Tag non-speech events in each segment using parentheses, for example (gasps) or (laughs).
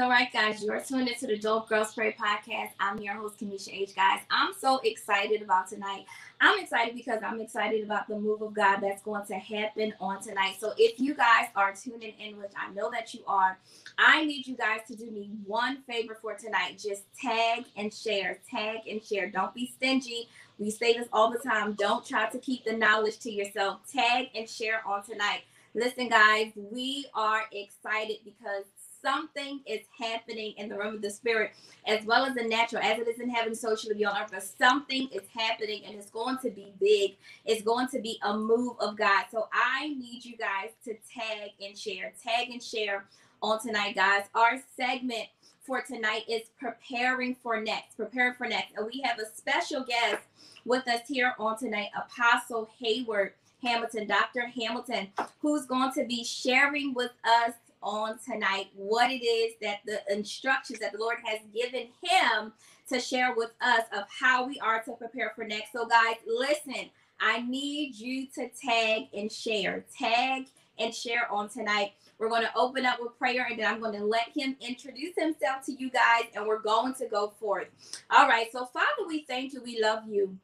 Right, guys. All right, guys. You're tuned into the Dope Girlz Pray podcast. I'm your host, Kamisha H. Guys, I'm so excited about tonight. I'm excited because I'm excited about the move of God that's going to happen on tonight. So, if you guys are tuning in, which I know that you are, I need you guys to do me one favor for tonight. Just tag and share. Tag and share. Don't be stingy. We say this all the time. Don't try to keep the knowledge to yourself. Tag and share on tonight. Listen, guys, we are excited because something is happening in the realm of the spirit as well as the natural as it is in heaven so shall be on earth. But something is happening and it's going to be big. It's going to be a move of god. So i need you guys to tag and share. Tag and share on tonight guys. Our segment for tonight is preparing for next preparing for next. And we have a special guest with us here on tonight apostle hayward Hamilton, Dr. Hamilton, who's going to be sharing with us on tonight what it is that the instructions that the Lord has given him to share with us of how we are to prepare for next. So, guys, listen, I need you to tag and share. Tag and share on tonight. We're going to open up with prayer and then I'm going to let him introduce himself to you guys and we're going to go forth. All right. So, Father, we thank you. We love you.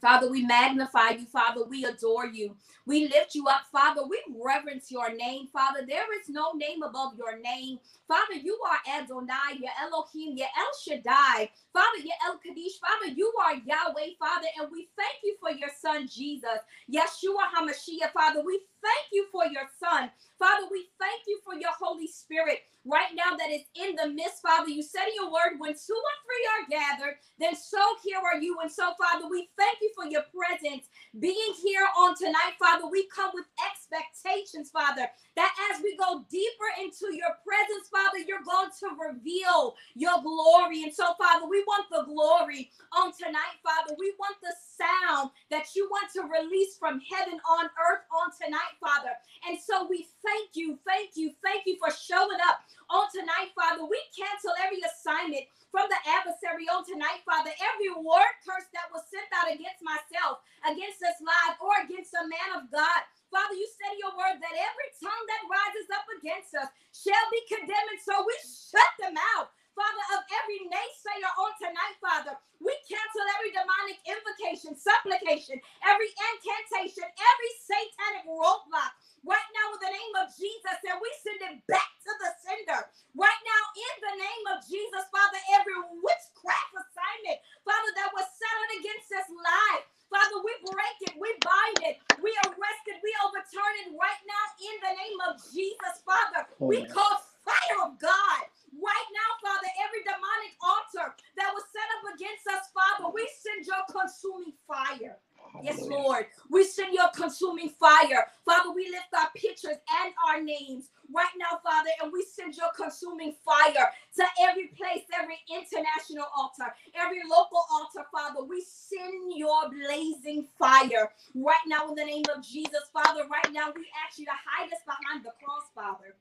Father, we magnify you. Father, we adore you. We lift you up. Father, we reverence your name. Father, there is no name above your name. Father, you are Adonai, your Elohim, your El Shaddai. Father, your El Kadosh. Father, you are Yahweh, Father, and we thank you for your son, Jesus. Yeshua HaMashiach, Father, we thank you for your son. Father, we thank you for your Holy Spirit right now that is in the midst, Father. You said in your word, when two or three are gathered, then so here are you. And so, Father, we thank you for your presence being here on tonight, Father. We come with expectations, Father, that as we go deeper into your presence, Father, you're going to reveal your glory. And so, Father, we want the glory on tonight, Father. We want the sound that you want to release from heaven on earth on tonight, Father. And so we thank you, thank you, thank you for showing up on tonight, Father. We cancel every assignment from the adversary on tonight, Father. Every word curse that was sent out against myself, against this live, or against a man of God. Father, you said in your word that every tongue that rises up against us shall be condemned. So we shut them out. Father, of every naysayer on tonight, Father. We cancel every demonic invocation, supplication, every incantation, every satanic roadblock right now in the name of Jesus, and we send it back to the sender. Right now, in the name of Jesus, Father, every witchcraft assignment, Father, that was set against us life. Father, we break it, we bind it, we arrest it, we overturn it right now in the name of Jesus, Father. We call fire of God right now, Father. Every demonic altar that was set up against us, Father, we send your consuming fire. Yes, Lord. We send your consuming fire. Father, we lift our pictures and our names right now, Father, and we send your consuming fire to every place, every international altar, every local altar, Father. We send your blazing fire right now in the name of Jesus, Father. Right now, we ask you to hide us behind the cross, Father.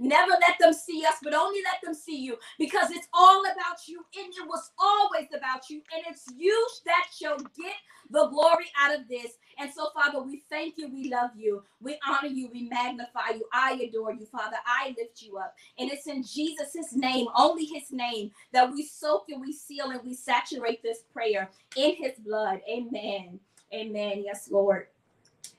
Never let them see us, but only let them see you because it's all about you and it was always about you. And it's you that shall get the glory out of this. And so, Father, we thank you. We love you. We honor you. We magnify you. I adore you, Father. I lift you up. And it's in Jesus' name, only his name, that we soak and we seal and we saturate this prayer in his blood. Amen. Amen. Yes, Lord.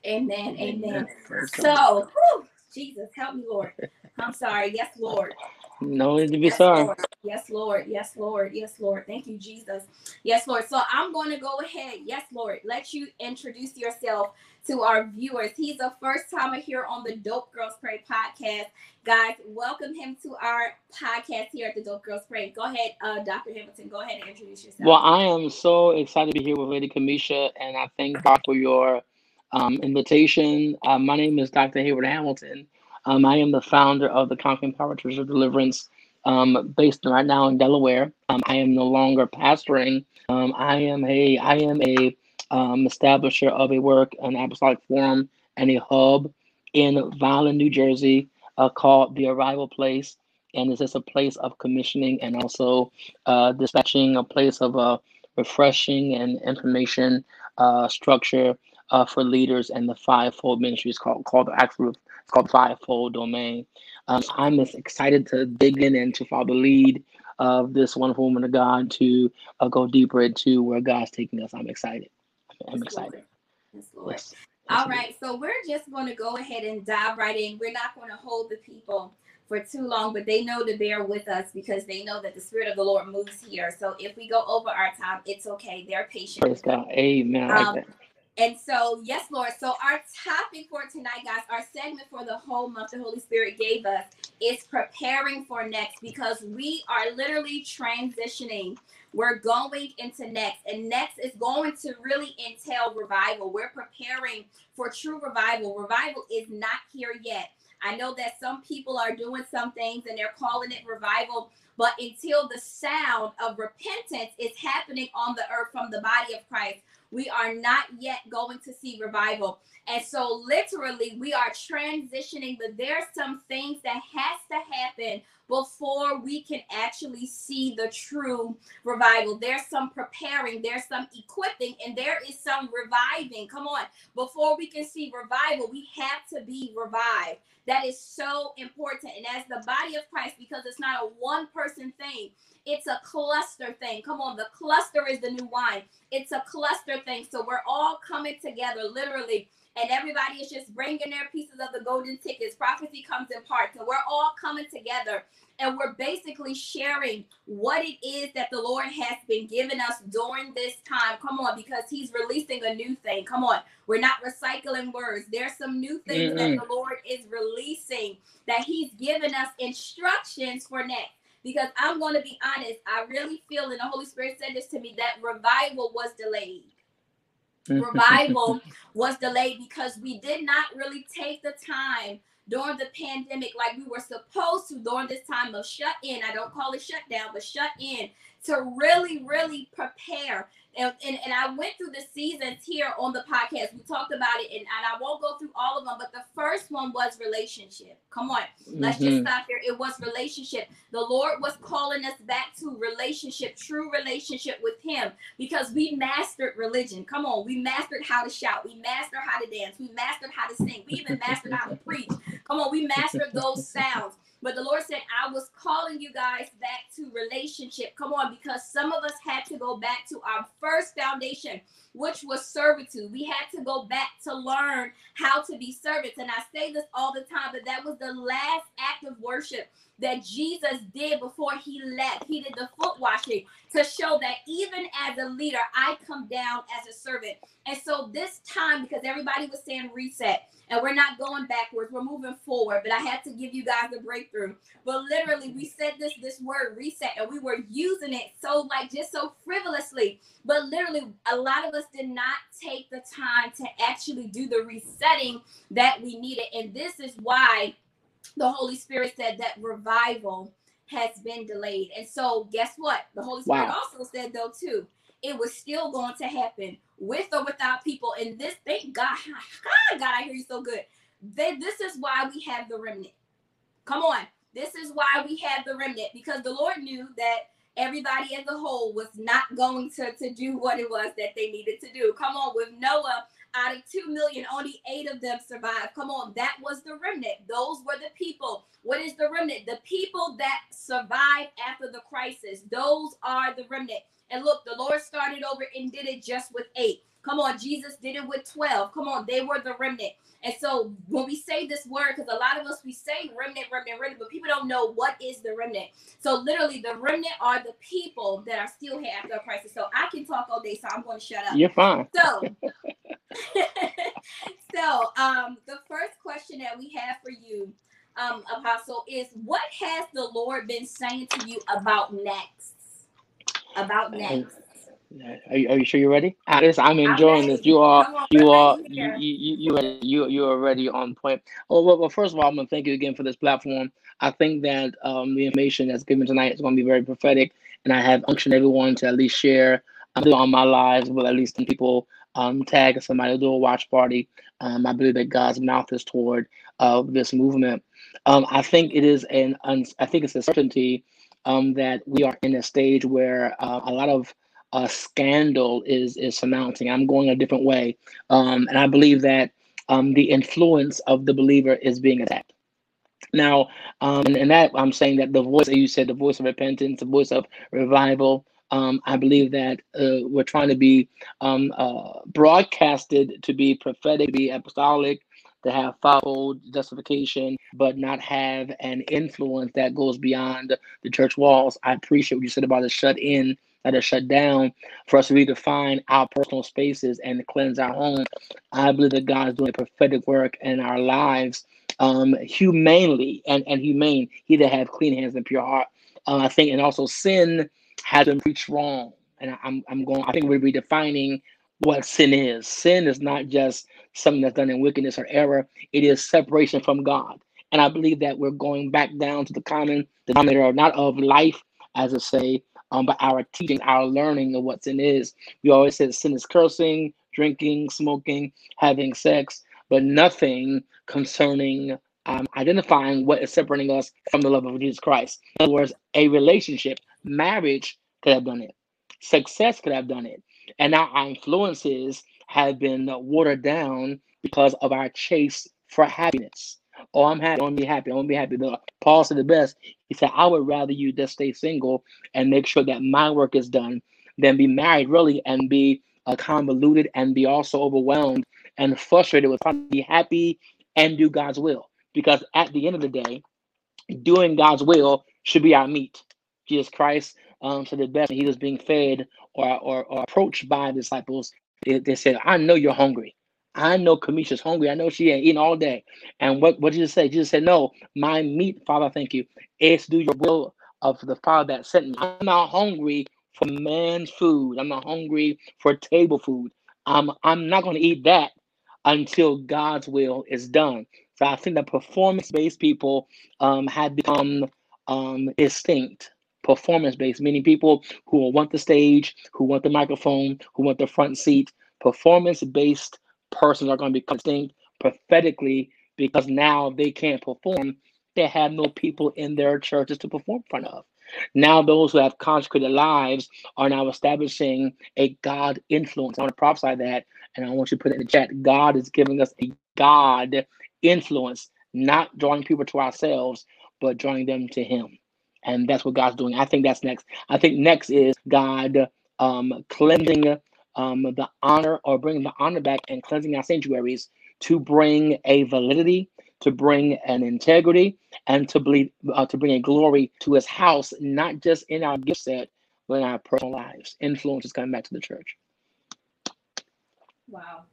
Amen. Amen. So, whew, Jesus, help me, Lord. I'm sorry. Yes, Lord. No need to be Yes, sorry. Lord. Yes, Lord. Yes, Lord. Yes, Lord. Thank you, Jesus. Yes, Lord. So I'm going to go ahead. Yes, Lord. Let you introduce yourself to our viewers. He's a first timer here on the Dope Girlz Pray podcast. Guys, welcome him to our podcast here at the Dope Girlz Pray. Go ahead, uh, Dr. Hamilton. Go ahead and introduce yourself. Well, I am so excited to be here with Lady Kamisha, and I thank God for your um, invitation. Uh, my name is Dr. Hayward Hamilton. Um, I am the founder of the Conquering Power Church of Deliverance, um, based right now in Delaware. Um, I am no longer pastoring. Um, I am a I am a um, establisher of a work, an apostolic forum, and a hub in Vineland, New Jersey, uh, called the Arrival Place. And it's just a place of commissioning and also uh, dispatching, a place of uh, refreshing and information uh, structure uh, for leaders and the fivefold ministries called called the Acts of It's called Fivefold Domain. Um, I'm just excited to dig in and to follow the lead of this wonderful woman of God to uh, go deeper into where God's taking us. I'm excited. I'm excited. Yes, Lord. Yes. All right, so we're just going to go ahead and dive right in. We're not going to hold the people for too long, but they know to bear with us because they know that the Spirit of the Lord moves here. So if we go over our time, it's okay. They're patient. Praise God. Amen. Um, and so, yes, Lord. So, our topic for tonight, guys, our segment for the whole month the Holy Spirit gave us is preparing for next because we are literally transitioning. We're going into next, and next is going to really entail revival. We're preparing for true revival. Revival is not here yet. I know that some people are doing some things and they're calling it revival, but until the sound of repentance is happening on the earth from the body of Christ, we are not yet going to see revival. And so literally we are transitioning, but there's some things that has to happen before we can actually see the true revival. There's some preparing, there's some equipping, and there is some reviving. Come on. Before we can see revival, we have to be revived. That is so important. And as the body of Christ, because it's not a one person thing, it's a cluster thing. Come on, the cluster is the new wine. It's a cluster thing. So we're all coming together, literally and everybody is just bringing their pieces of the golden tickets. Prophecy comes in parts. So we're all coming together and we're basically sharing what it is that the Lord has been giving us during this time. Come on, because He's releasing a new thing. Come on, we're not recycling words. There's some new things mm-hmm. that the Lord is releasing that He's given us instructions for next. Because I'm going to be honest, I really feel, and the Holy Spirit said this to me, that revival was delayed (laughs) revival was delayed because we did not really take the time during the pandemic like we were supposed to during this time of shut in. I don't call it shut down, but shut in to really, really prepare and, and, and I went through the seasons here on the podcast. We talked about it, and, and I won't go through all of them, but the first one was relationship. Come on, let's mm-hmm. just stop here. It was relationship. The Lord was calling us back to relationship, true relationship with Him, because we mastered religion. Come on, we mastered how to shout, we mastered how to dance, we mastered how to sing, we even mastered how to preach. Come on, we mastered those sounds. But the Lord said, I was calling you guys back to relationship. Come on, because some of us had to go back to our first foundation, which was servitude. We had to go back to learn how to be servants. And I say this all the time, but that was the last act of worship that Jesus did before he left. He did the foot washing to show that even as a leader, I come down as a servant. And so this time, because everybody was saying reset, and we're not going backwards, we're moving forward. But I had to give you guys a breakthrough. But literally, we said this this word reset, and we were using it so like just so frivolously. But literally, a lot of us did not take the time to actually do the resetting that we needed. And this is why the Holy Spirit said that revival has been delayed. And so, guess what? The Holy Spirit wow. also said, though, too, it was still going to happen with or without people. And this, thank God, (laughs) God, I hear you so good. They, this is why we have the remnant. Come on. This is why we have the remnant because the Lord knew that everybody as a whole was not going to, to do what it was that they needed to do. Come on, with Noah, out of 2 million, only eight of them survived. Come on, that was the remnant. Those were the people. What is the remnant? The people that survived after the crisis. Those are the remnant. And look, the Lord started over and did it just with eight. Come on, Jesus did it with 12. Come on, they were the remnant. And so when we say this word, because a lot of us we say remnant, remnant, remnant, but people don't know what is the remnant. So literally, the remnant are the people that are still here after a crisis. So I can talk all day, so I'm going to shut up. You're fine. So, (laughs) so um, the first question that we have for you, um, Apostle, is what has the Lord been saying to you about next? About next. Are you, are you sure you're ready? Alice, I'm enjoying this. You are, you are, you, you, you, you, you are already on point. Oh, well, well, first of all, I'm gonna thank you again for this platform. I think that um, the information that's given tonight is going to be very prophetic, and I have unctioned everyone to at least share um, on my lives with at least 10 people. Um, tag somebody, do a watch party. Um, I believe that God's mouth is toward uh, this movement. Um, I think it is an, I think it's a certainty um, that we are in a stage where uh, a lot of uh, scandal is is surmounting. I'm going a different way, um, and I believe that um, the influence of the believer is being attacked. Now, um, and, and, that I'm saying that the voice that you said, the voice of repentance, the voice of revival, um, I believe that uh, we're trying to be um, uh, broadcasted to be prophetic, be apostolic, to have followed justification, but not have an influence that goes beyond the church walls. I appreciate what you said about the shut in, that are shut down, for us to redefine our personal spaces and cleanse our home. I believe that God is doing a prophetic work in our lives um, humanely and, and humane. He that have clean hands and pure heart. Uh, I think, and also sin has been preached wrong. And I'm, I'm going, I think we're redefining what sin is. Sin is not just something that's done in wickedness or error, it is separation from God. And I believe that we're going back down to the common denominator, not of life, as I say, um, but our teaching, our learning of what sin is. We always said sin is cursing, drinking, smoking, having sex, but nothing concerning um, identifying what is separating us from the love of Jesus Christ. In other words, a relationship, marriage could have done it, success could have done it, and now our influences have been watered down because of our chase for happiness. Oh, I'm happy. I want to be happy. I want to be happy. Paul said the best. He said, I would rather you just stay single and make sure that my work is done than be married, really, and be uh, convoluted and be also overwhelmed and frustrated with trying to be happy and do God's will. Because at the end of the day, doing God's will should be our meat. Jesus Christ um, said the best. He was being fed or, or, or approached by disciples, they, they, said, I know you're hungry. I know Kamisha's hungry. I know she ain't eating all day. And what, what did Jesus say? Jesus said, No, my meat, Father, thank you, is do your will of the Father that sent me. I'm not hungry for man's food. I'm not hungry for table food. I'm, I'm not going to eat that until God's will is done. So I think that performance based people um, have become um, distinct performance based, meaning people who want the stage, who want the microphone, who want the front seat. Performance based persons are going to be distinct prophetically because now they can't perform. They have no people in their churches to perform in front of. Now, those who have consecrated lives are now establishing a God influence. I want to prophesy that, and I want you to put it in the chat. God is giving us a God influence, not drawing people to ourselves, but drawing them to Him and that's what God's doing. I think that's next. I think next is God um, cleansing um, the honor or bringing the honor back and cleansing our sanctuaries to bring a validity, to bring an integrity, and to believe uh, to bring a glory to His house, not just in our gift set, but in our personal lives. Influence is coming back to the church. Wow.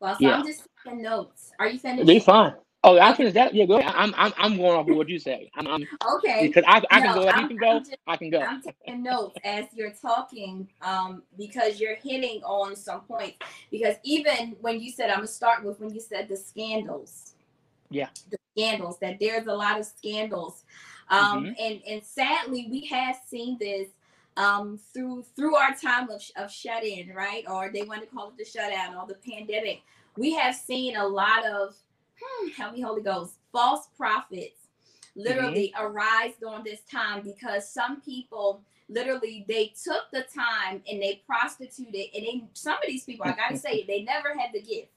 Well, so yeah. I'm just taking notes. Are you sending? Be fine. Oh, I finished that. Yeah, go ahead. I'm I'm I'm going off of what you say. I'm, I'm okay because I, I no, can go. I'm, you can go. Just, I can go. I'm taking notes as you're talking, um, because you're hitting on some points. Because even when you said, I'm gonna start with when you said the scandals. Yeah. The scandals that there's a lot of scandals, um, mm-hmm. and and sadly we have seen this um through through our time of, of shut in right or they want to call it the shutdown or the pandemic we have seen a lot of hmm, help me, Holy Ghost, false prophets literally mm-hmm. arise during this time because some people literally they took the time and they prostituted and they some of these people i gotta say (laughs) they never had the gift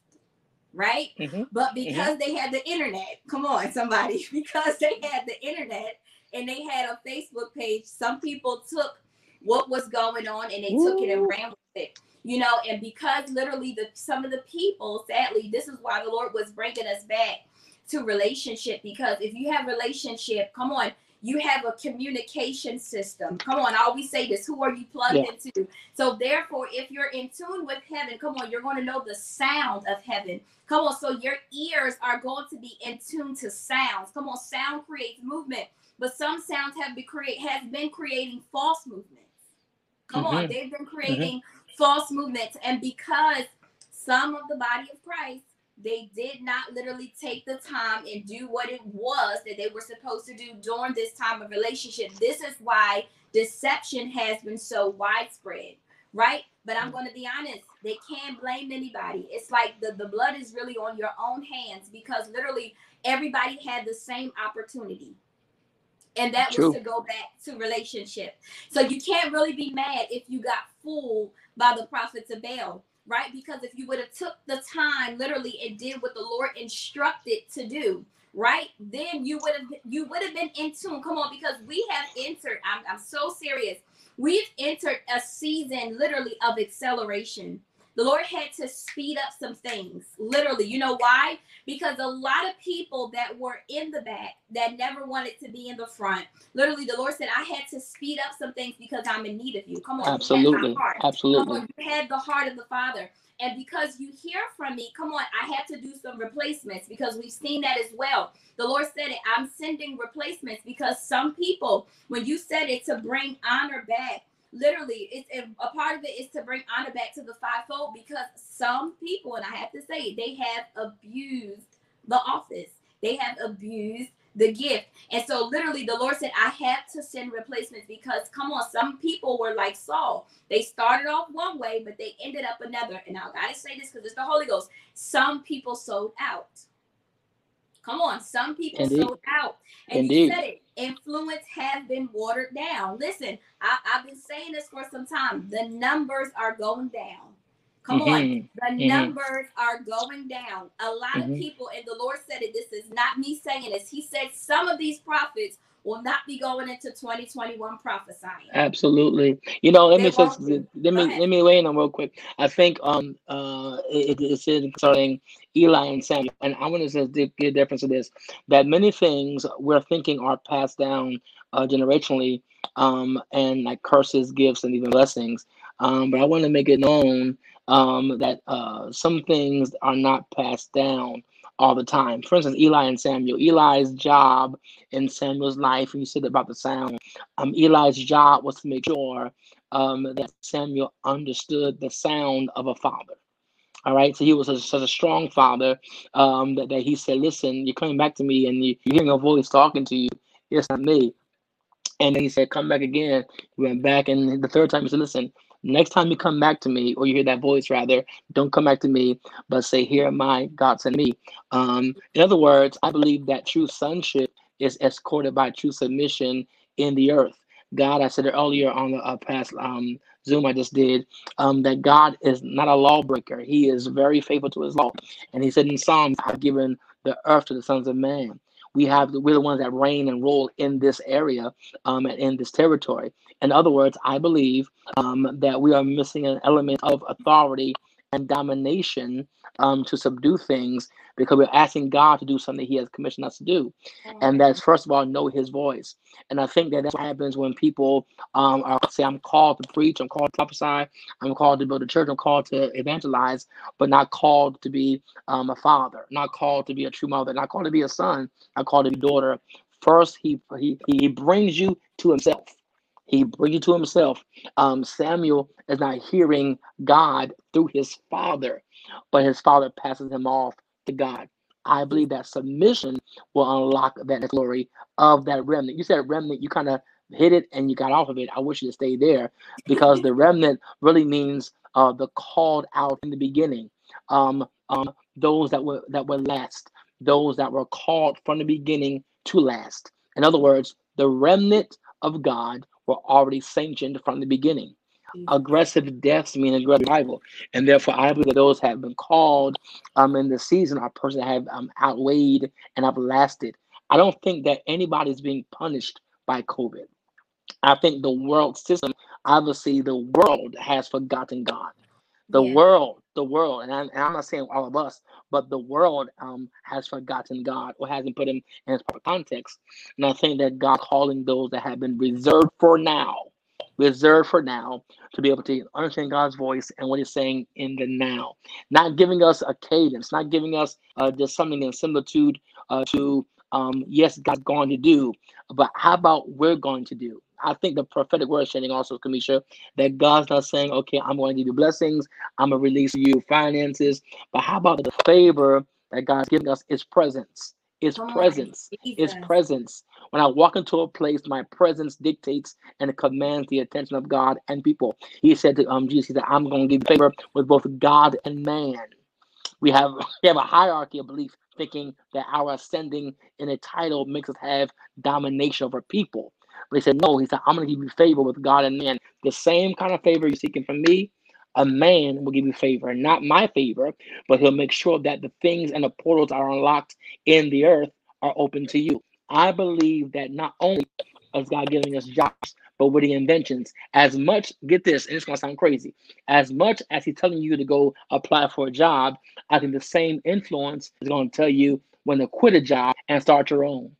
right mm-hmm. but mm-hmm. because mm-hmm. they had the internet come on somebody (laughs) because they had the internet and they had a facebook page some people took what was going on and they Ooh. took it and ran with it you know and because literally the some of the people sadly this is why the lord was bringing us back to relationship because if you have relationship come on you have a communication system come on i always say this who are you plugged yeah. into so therefore if you're in tune with heaven come on you're going to know the sound of heaven come on so your ears are going to be in tune to sounds come on sound creates movement but some sounds have been create has been creating false movements come mm-hmm. on they've been mm-hmm. creating mm-hmm false movements. And because some of the body of Christ, they did not literally take the time and do what it was that they were supposed to do during this time of relationship. This is why deception has been so widespread, right? But I'm going to be honest, they can't blame anybody. It's like the, the blood is really on your own hands because literally everybody had the same opportunity and that True. was to go back to relationship. So you can't really be mad if you got fooled by the prophets of Baal, right? Because if you would have took the time literally and did what the Lord instructed to do, right? Then you would have you would have been in tune. Come on, because we have entered. I'm, I'm so serious. We've entered a season literally of acceleration. The Lord had to speed up some things, literally. You know why? Because a lot of people that were in the back that never wanted to be in the front, literally, the Lord said, I had to speed up some things because I'm in need of you. Come on, absolutely, absolutely. On, you had the heart of the Father. And because you hear from me, come on, I have to do some replacements because we've seen that as well. The Lord said it. I'm sending replacements because some people, when you said it to bring honor back, literally, it's a part of it is to bring honor back to the fivefold because some people, and I have to say, they have abused the office. They have abused the gift. And so literally the Lord said, I have to send replacements because come on, some people were like Saul. They started off one way, but they ended up another. And I gotta say this because it's the Holy Ghost. Some people sold out. Come on, some people Indeed. sold out. And Indeed. he said it. Influence has been watered down. Listen, I, I've been saying this for some time. The numbers are going down. Come mm-hmm. on. The mm-hmm. numbers are going down. A lot mm-hmm. of people, and the Lord said it, this is not me saying this. He said some of these prophets will not be going into 2021 prophesying. Absolutely. You know, let me just, let me let me weigh in on real quick. I think um uh it, it says concerning Eli and Samuel, and I want to say the, the difference of this that many things we're thinking are passed down uh, generationally, um, and like curses, gifts, and even blessings. Um, but I want to make it known um, that uh, some things are not passed down all the time. For instance, Eli and Samuel. Eli's job in Samuel's life, and you said about the sound, um, Eli's job was to make sure um, that Samuel understood the sound of a father. All right, so he was a, such a strong father um, that, that he said, Listen, you're coming back to me and you, you're hearing a voice talking to you. It's not me. And then he said, Come back again. He went back, and the third time he said, Listen, Next time you come back to me, or you hear that voice, rather, don't come back to me, but say, Here am I, God send me. Um, in other words, I believe that true sonship is escorted by true submission in the earth. God, I said it earlier on the uh, past um, Zoom I just did, um, that God is not a lawbreaker. He is very faithful to his law. And he said in Psalms, I've given the earth to the sons of man we have we're the ones that reign and rule in this area um, and in this territory. In other words, I believe um, that we are missing an element of authority and domination um, to subdue things because we're asking God to do something He has commissioned us to do. And that's, first of all, know His voice. And I think that that's what happens when people um, are say, I'm called to preach, I'm called to prophesy, I'm called to build a church, I'm called to evangelize, but not called to be um, a father, not called to be a true mother, not called to be a son, not called to be a daughter. First, he, he, he brings you to Himself. He brings you to himself. Um, Samuel is not hearing God through his father, but his father passes him off to God. I believe that submission will unlock that glory of that remnant. You said remnant, you kind of hit it and you got off of it. I wish you to stay there because the remnant really means uh, the called out in the beginning. Um, um, those that were that were last, those that were called from the beginning to last. In other words, the remnant of God were already sanctioned from the beginning. Mm-hmm. Aggressive deaths mean aggressive revival, and therefore I believe that those have been called um, in the season are persons that have um, outweighed and have lasted. I don't think that anybody is being punished by COVID. I think the world system, obviously, the world has forgotten God. The yeah. world, the world, and, I, am not saying all of us, but the world um, has forgotten God or hasn't put him in his proper context. And I think that God calling those that have been reserved for now, reserved for now, to be able to understand God's voice and what He's saying in the now, not giving us a cadence, not giving us uh, just something in similitude uh, to um, yes, God's going to do, but how about we're going to do? I think the prophetic word sharing also, Kamisha, that God's not saying, okay, I'm going to give you blessings, I'm going to release you finances, but how about the favor that God's giving us is presence? Is oh presence. Is presence. When I walk into a place, my presence dictates and commands the attention of God and people. He said to um Jesus, he said, I'm going to give favor with both God and man. We have (laughs) we have a hierarchy of belief thinking that our ascending in a title makes us have domination over people. But he said, No, he said, I'm going to give you favor with God and man. The same kind of favor you're seeking from me, a man will give you favor, not my favor, but he'll make sure that the things and the portals are unlocked in the earth are open to you. I believe that not only is God giving us jobs, but with the inventions, as much, get this, and it's gonna sound crazy, as much as he's telling you to go apply for a job, I think the same influence is gonna tell you when to quit a job and start your own.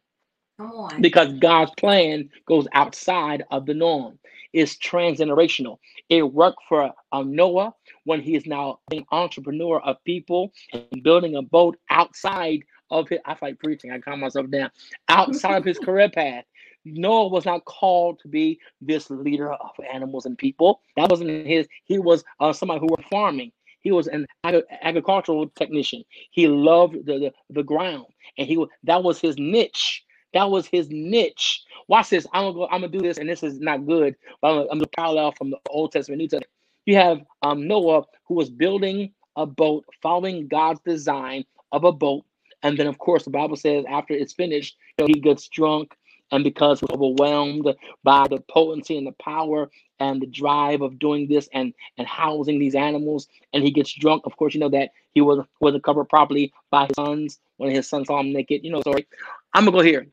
Come on. Because God's plan goes outside of the norm. It's transgenerational. It worked for um, Noah when he is now an entrepreneur of people and building a boat outside of his. I fight preaching. I calm myself down. Outside of his (laughs) career path. Noah was not called to be this leader of animals and people. That wasn't his. He was uh, somebody who was farming. He was an ag- agricultural technician. He loved the, the, the ground, and he that was his niche. That was his niche. Watch this. I'm gonna go. I'm gonna do this, and this is not good, but I'm I'm gonna parallel from the Old Testament, New Testament. You have um, Noah who was building a boat, following God's design of a boat, and then of course the Bible says after it's finished, you know, he gets drunk, and because overwhelmed by the potency and the power and the drive of doing this and and housing these animals, and he gets drunk. Of course, you know that he was wasn't covered properly by his sons when his sons saw him naked. You know, sorry. I'm gonna go here.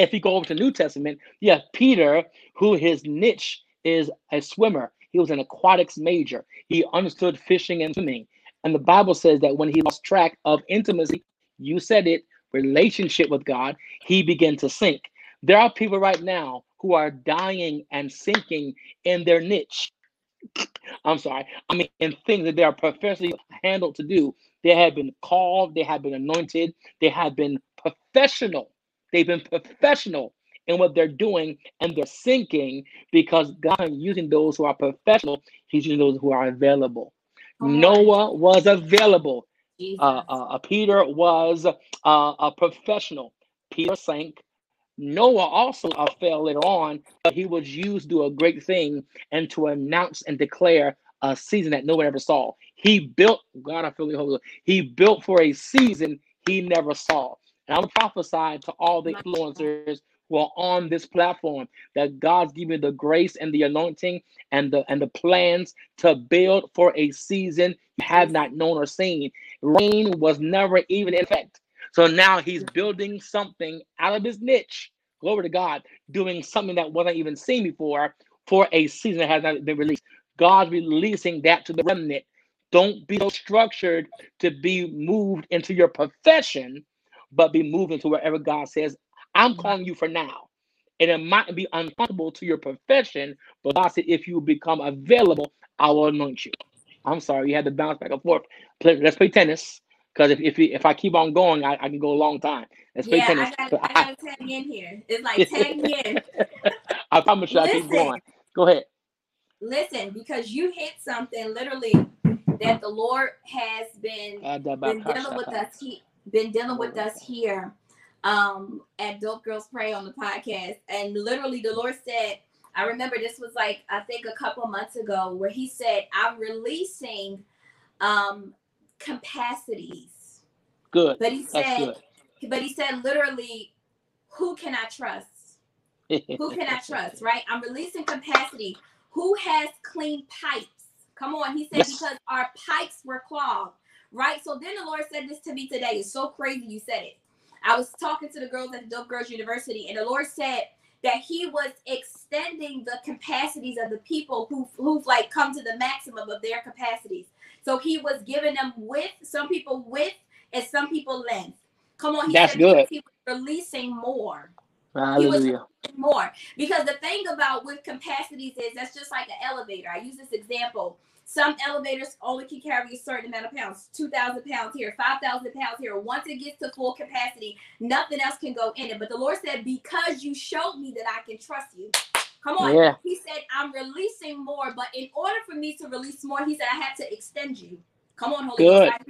If you go over to New Testament, you have Peter, who his niche is a swimmer. He was an aquatics major. He understood fishing and swimming. And the Bible says that when he lost track of intimacy, you said it, relationship with God, he began to sink. There are people right now who are dying and sinking in their niche. (laughs) I'm sorry. I mean, in things that they are professionally handled to do. They have been called, they have been anointed, they have been professional. They've been professional in what they're doing, and they're sinking because God is using those who are professional. He's using those who are available. Noah was available. Uh, uh, uh, Peter was uh, a professional. Peter sank. Noah also uh, fell later on, but he was used to do a great thing and to announce and declare a season that no one ever saw. He built, God, I feel the Holy He built for a season he never saw. And I'm prophesying to all the influencers who are on this platform that God's giving the grace and the anointing and the and the plans to build for a season you have not known or seen. Rain was never even in effect. So now he's building something out of his niche. Glory to God, doing something that wasn't even seen before for a season that has not been released. God's releasing that to the remnant. Don't be so structured to be moved into your profession, but be moving to wherever God says, I'm mm-hmm. calling you for now. And it might be uncomfortable to your profession, but God said, if you become available, I will anoint you. I'm sorry, you had to bounce back and forth. Play, let's play tennis. Because if, if if I keep on going, I, I can go a long time. Let's play tennis. I got, I got to tag in here. It's like (laughs) tag in. I promise you, I keep going. Go ahead. Listen, because you hit something literally that the Lord has been, ah, been dealing with us. He been dealing with us here um at Dope Girlz Pray on the podcast. And literally the Lord said, I remember this was like I think a couple months ago where he said, I'm releasing um capacities. Good. But he said, but he said literally, who can I trust? who can I trust? (laughs) Right? I'm releasing capacity. Who has clean pipes? Come on. He said, yes. because our pipes were clogged. Right. So then the Lord said this to me today. It's so crazy you said it. I was talking to the girls at the Dope Girls University, and the Lord said that He was extending the capacities of the people who who've like come to the maximum of their capacities. So He was giving them width, some people width, and some people length. Come on, He That's said good. He was releasing more. Hallelujah. more because the thing about with capacities is that's just like an elevator. I use this example. Some elevators only can carry a certain amount of pounds, 2,000 pounds here, 5,000 pounds here. Once it gets to full capacity, nothing else can go in it. But the Lord said, Because you showed me that I can trust you. Come on. Yeah. He said, I'm releasing more. But in order for me to release more, He said, I have to extend you. Come on, Holy Good. Ghost.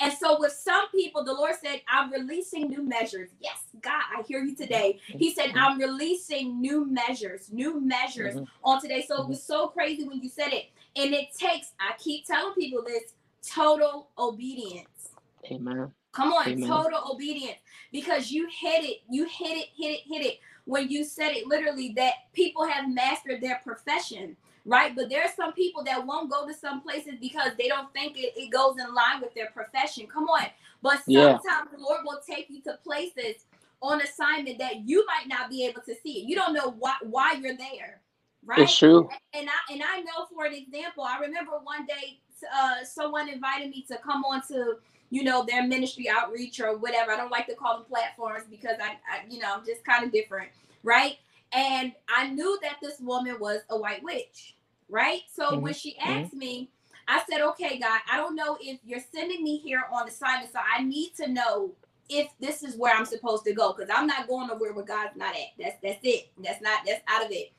And so with some people, the Lord said, I'm releasing new measures. Yes, God, I hear you today. He said, I'm releasing new measures, new measures Mhm. on today. So it was so crazy when you said it. And it takes, I keep telling people this, total obedience. Amen. Come on, Amen. total obedience. Because you hit it, you hit it, hit it, hit it. When you said it literally, that people have mastered their profession. right? But there are some people that won't go to some places because they don't think it, it goes in line with their profession. Come on. But sometimes yeah. the Lord will take you to places on assignment that you might not be able to see it. You don't know why why you're there. Right. It's true. And I and I know for an example, I remember one day uh, someone invited me to come on to you know their ministry outreach or whatever. I don't like to call them platforms because I, I you know I'm just kind of different, right? And I knew that this woman was a white witch, right? So mm-hmm. when she asked mm-hmm. me, I said, okay, God, I don't know if you're sending me here on assignment. So I need to know if this is where I'm supposed to go. Because I'm not going nowhere where God's not at. That's that's it. That's not that's out of it.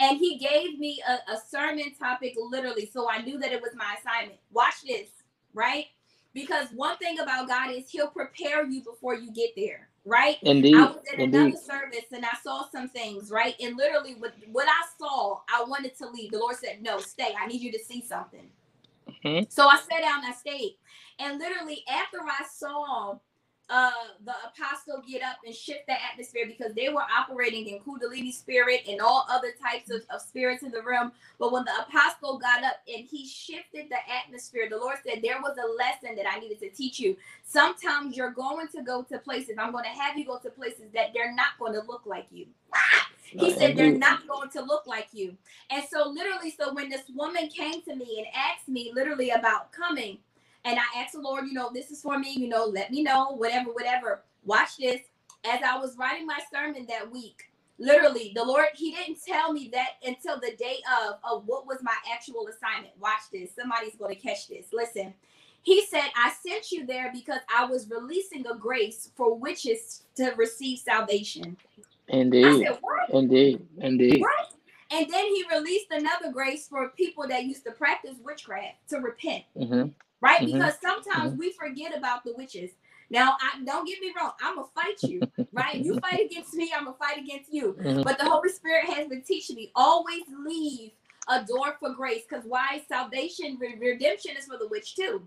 And he gave me a, a sermon topic literally. So I knew that it was my assignment. Watch this, right? Because one thing about God is he'll prepare you before you get there right? Indeed. I was at Indeed. another service and I saw some things, right? And literally, what what I saw, I wanted to leave. The Lord said, "No, stay. I need you to see something." Mm-hmm. So I sat down. I stayed, and literally after I saw uh, the apostle get up and shift the atmosphere because they were operating in Kundalini spirit and all other types of, of spirits in the room. But when the apostle got up and he shifted the atmosphere, the Lord said, There was a lesson that I needed to teach you. Sometimes you're going to go to places, I'm going to have you go to places that they're not going to look like you. He said they're not going to look like you. And so, literally, so when this woman came to me and asked me literally about coming, and I asked the Lord, you know, this is for me, you know, let me know, whatever, whatever. Watch this. As I was writing my sermon that week, literally, the Lord, He didn't tell me that until the day of, of what was my actual assignment. Watch this. Somebody's going to catch this. Listen. He said, I sent you there because I was releasing a grace for witches to receive salvation. Indeed. I said, What? Indeed. Indeed. Right? And then he released another grace for people that used to practice witchcraft to repent. Mm-hmm right? Mm-hmm. Because sometimes mm-hmm. we forget about the witches. Now, I don't get me wrong, I'm gonna fight you, right? You fight against me, I'm gonna fight against you. Mm-hmm. But the Holy Spirit has been teaching me always leave a door for grace, because why salvation, redemption is for the witch too.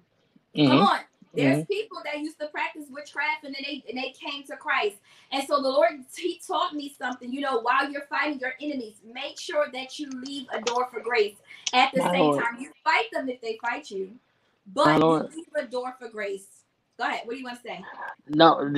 Come mm-hmm. on. There's mm-hmm. people that used to practice witchcraft and then they and they came to Christ. And so the Lord he taught me something. You know, while you're fighting your enemies, make sure that you leave a door for grace. At the same time, you fight them if they fight you. But you leave a door for grace. Go ahead. What do you want to say? No,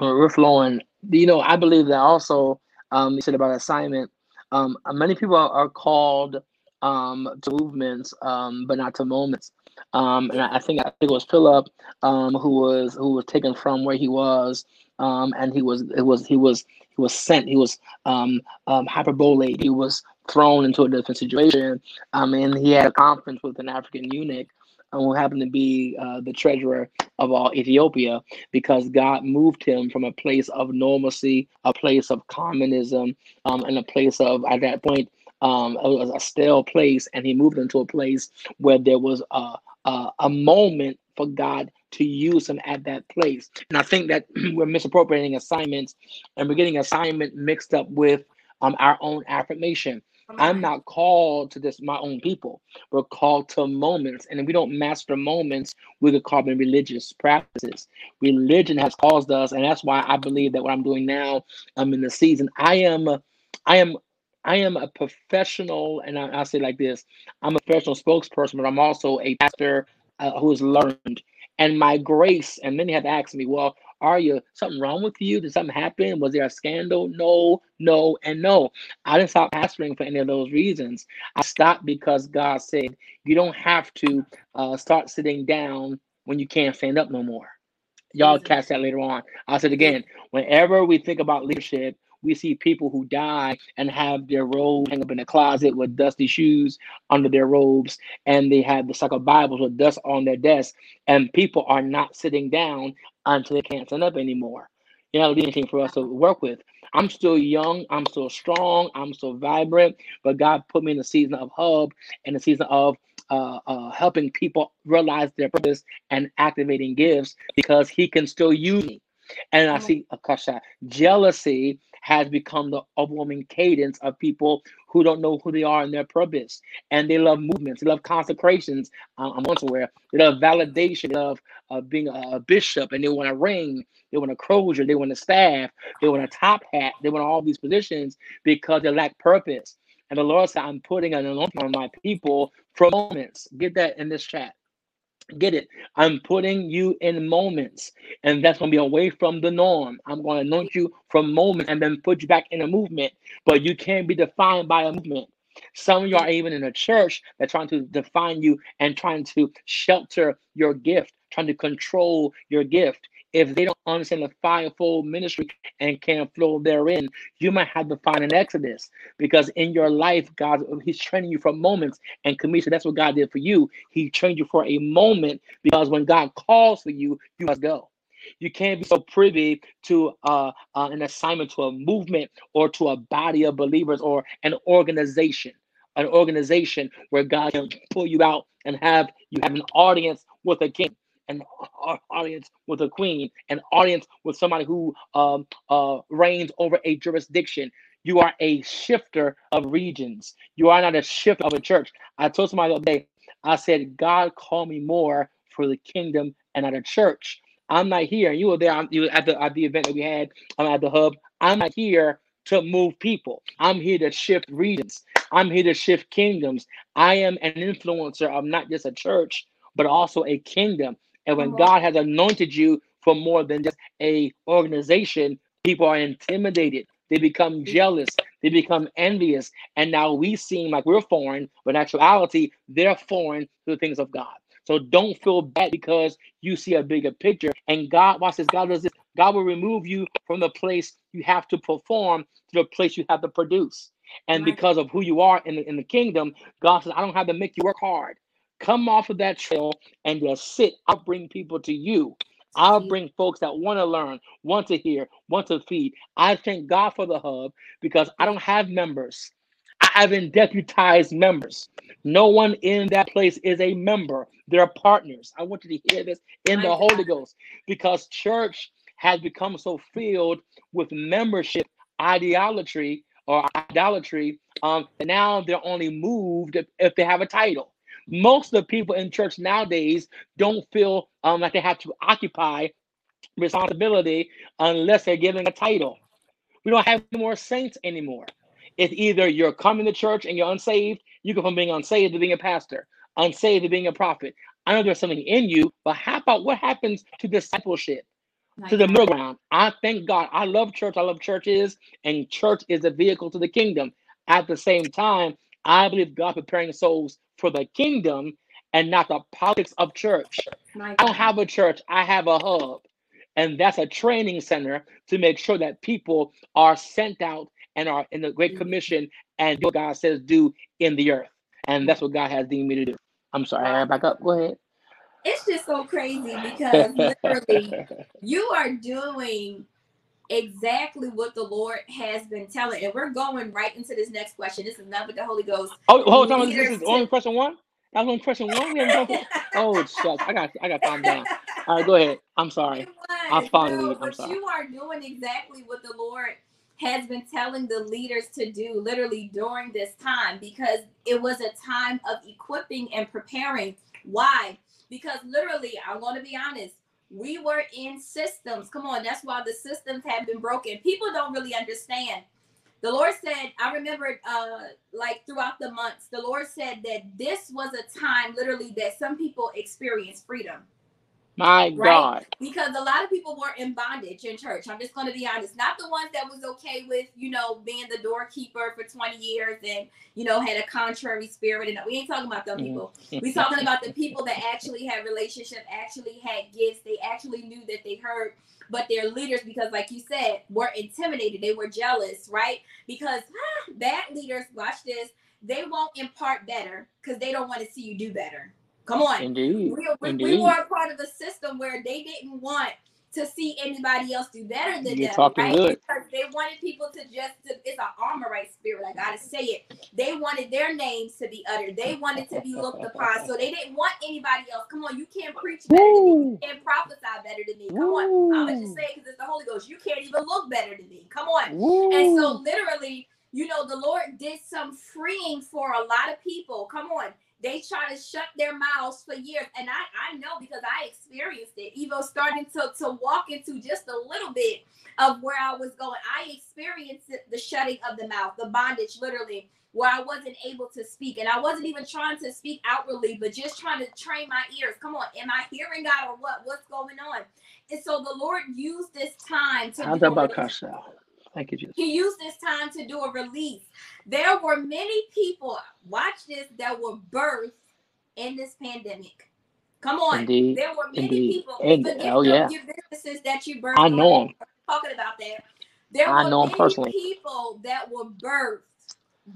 we're flowing. You know, I believe that also. Um, you said about assignment. Um, many people are, are called um to movements, um, but not to moments. Um, and I think I think it was Philip, um, who was who was taken from where he was, um, and he was it was he was he was sent. He was um, um hyperbole. He was thrown into a different situation. Um, and he had a conference with an African eunuch who happened to be uh, the treasurer of all Ethiopia, because God moved him from a place of normalcy, a place of communism, um, and a place of, at that point, um, a, a stale place, and he moved into a place where there was a, a, a moment for God to use him at that place. And I think that (clears throat) we're misappropriating assignments and we're getting assignment mixed up with um, our own affirmation. I'm not called to this my own people. We're called to moments, and if we don't master moments, we could call them religious practices. Religion has caused us, and that's why I believe that what I'm doing now, I'm in the season. I am, I am, I am a professional, and I, I say like this: I'm a professional spokesperson, but I'm also a pastor uh, who has learned. And my grace, and many have asked me, well, are you something wrong with you? Did something happen? Was there a scandal? No, no, and no. I didn't stop pastoring for any of those reasons. I stopped because God said you don't have to uh, start sitting down when you can't stand up no more. Y'all catch that later on. I said again, whenever we think about leadership, we see people who die and have their robes hang up in a closet with dusty shoes under their robes, and they have the stack of Bibles with dust on their desk, and people are not sitting down until they can't stand up anymore. You're not know, anything for us to work with. I'm still young, I'm still strong, I'm still vibrant, but God put me in the season of hub and the season of uh, uh, helping people realize their purpose and activating gifts because He can still use me. And I see Akasha jealousy has become the overwhelming cadence of people who don't know who they are and their purpose. And they love movements, they love consecrations. I'm also aware. They love validation, love uh, being a, a, bishop, and they want a ring, they want a crozier, they want a staff, they want a top hat, they want all these positions because they lack purpose. And the Lord said, I'm putting an anointing on my people for moments. Get that in this chat. Get it? I'm putting you in moments, and that's going to be away from the norm. I'm going to anoint you from moment and then put you back in a movement, but you can't be defined by a movement. Some of you are even in a church that's trying to define you and trying to shelter your gift, trying to control your gift if they don't understand the fivefold ministry and can't flow therein, you might have to find an exodus because in your life, God, He's training you for moments. And Kamisha, that's what God did for you. He trained you for a moment because when God calls for you, you must go. You can't be so privy to uh, uh, an assignment, to a movement, or to a body of believers, or an organization. An organization where God can pull you out and have you have an audience with a king an audience with a queen, an audience with somebody who um, uh, reigns over a jurisdiction. You are a shifter of regions. You are not a shift of a church. I told somebody the other day, I said, God called me more for the kingdom and at a church. I'm not here. You were there. I'm, you were at the at the event that we had. I'm at the hub. I'm not here to move people. I'm here to shift regions. I'm here to shift kingdoms. I am an influencer of not just a church, but also a kingdom. And when mm-hmm. God has anointed you for more than just a organization, people are intimidated. They become jealous. They become envious. And now we seem like we're foreign, but in actuality, they're foreign to the things of God. So don't feel bad because you see a bigger picture. And God, watch this, God does this. God will remove you from the place you have to perform to the place you have to produce. And because of who you are in the, in the kingdom, God says, I don't have to make you work hard. Come off of that trail and just sit. I'll bring people to you. I'll bring folks that want to learn, want to hear, want to feed. I thank God for the hub because I don't have members. I haven't deputized members. No one in that place is a member. They're partners. I want you to hear this in the Holy Ghost because church has become so filled with membership ideology or idolatry. Um, and now they're only moved if, if they have a title. Most of the people in church nowadays don't feel um, like they have to occupy responsibility unless they're given a title. We don't have more saints anymore. It's either you're coming to church and you're unsaved, you go from being unsaved to being a pastor, unsaved to being a prophet. I know there's something in you, but how about what happens to discipleship? to the middle ground. I thank God. I love church. I love churches, and church is a vehicle to the kingdom. At the same time, I believe God preparing souls for the kingdom and not the politics of church. I don't have a church, I have a hub. And that's a training center to make sure that people are sent out and are in the Great mm-hmm. Commission and what God says do in the earth. And that's what God has deemed me to do. I'm sorry, I back up. Go ahead. It's just so crazy because (laughs) literally you are doing exactly what the Lord has been telling. And we're going right into this next question. This is not with the Holy Ghost. Oh, hold on. This is only question one? That was only question one? We (laughs) oh, shucks. I got I got calm down. All right, go ahead. I'm sorry. I'm finally. No, I'm sorry. you are doing exactly what the Lord has been telling the leaders to do literally during this time because it was a time of equipping and preparing. Why? Because literally, I'm going to be honest, we were in systems. Come on, that's why the systems have been broken. People don't really understand. The Lord said, I remember uh like throughout the months, the Lord said that this was a time literally that some people experienced freedom. My right? God. Because a lot of people were in bondage in church. I'm just going to be honest. Not the ones that was okay with, you know, being the doorkeeper for 20 years and, you know, had a contrary spirit. And we ain't talking about them mm-hmm. people. we talking about the people that actually had relationship, actually had gifts. They actually knew that they heard but their leaders because like you said were intimidated they were jealous right because ah, (gasps) bad leaders watch this they won't impart better because they don't want to see you do better Come on. Indeed. We, we, Indeed. we were a part of a system where they didn't want to see anybody else do better than You're them. Talking right? good. Because they wanted people to just to, it's an Amorite spirit. I gotta say it. They wanted their names to be uttered. They wanted to be looked upon. So they didn't want anybody else. Come on, you can't preach better Woo. than me. You can't prophesy better than me. Come Woo. on. I'm gonna just say it because it's the Holy Ghost. You can't even look better than me. Come on. Woo. And so literally, you know, the Lord did some freeing for a lot of people. Come on they try to shut their mouths for years. And I, I know because I experienced it, even starting to, to walk into just a little bit of where I was going. I experienced the shutting of the mouth, the bondage, literally, where I wasn't able to speak. And I wasn't even trying to speak outwardly, but just trying to train my ears. Come on, am I hearing God or what? What's going on? And so the Lord used this time to. How's about Kasha? Thank you, Jesus. He used this time to do a release. There were many people, watch this, that were birthed in this pandemic. Come on. Indeed. There were many Indeed. people. And- oh, yeah. Your businesses that you birthed. I know on. 'em. Talking about that. There I were know 'em many personally. people that were birthed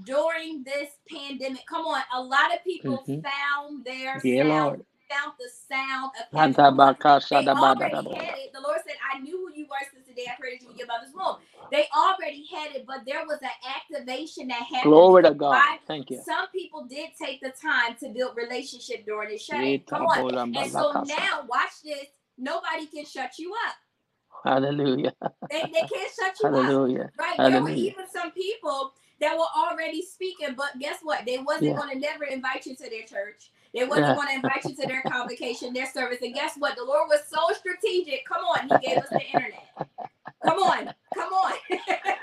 during this pandemic. Come on. A lot of people Mhm. found their Yeah, sound, Lord. Found the sound of heaven. about Come on. Kasha? They Da ba da da already had it. The Lord said, I knew who you were since the day I created you in your mother's womb. They already had it, but there was an activation that happened. Glory to God. Thank you. Some people did take the time to build relationship during the shutting. Ita Come on. And so now, watch this. Nobody can shut you up. Hallelujah. They, they can't shut you up. Hallelujah. Right? There were even some people that were already speaking, but guess what? They wasn't Yeah. going to never invite you to their church. They wasn't Yeah. going to invite you to their (laughs) convocation, their service. And guess what? The Lord was so strategic. Come on, He gave us the internet. Come on, come on.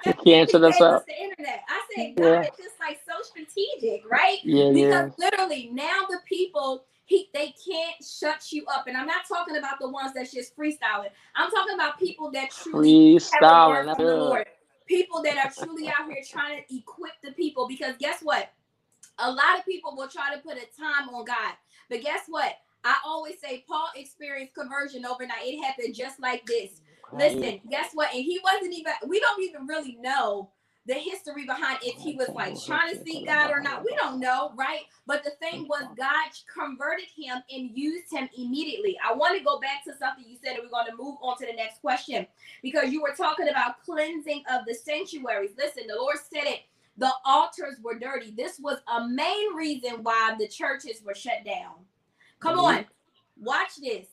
You can't shut He us up. the internet. I said, God Yeah. is just like so strategic, right? Yeah, yeah. Because literally now the people he they can't shut you up. And I'm not talking about the ones that's just freestyling. I'm talking about people that truly Freestyling. word That's from the. Lord. People that are truly out here trying to equip the people. Because guess what? A lot of people will try to put a time on God. But guess what? I always say Paul experienced conversion overnight. It happened just like this. Listen, guess what? And he wasn't even, we don't even really know the history behind if he was like trying to seek God or not. We don't know, right? But the thing was, God converted him and used him immediately. I want to go back to something you said, and we're going to move on to the next question because you were talking about cleansing of the sanctuaries. Listen, the Lord said it. The altars were dirty. This was a main reason why the churches were shut down. Come Mhm. on, watch this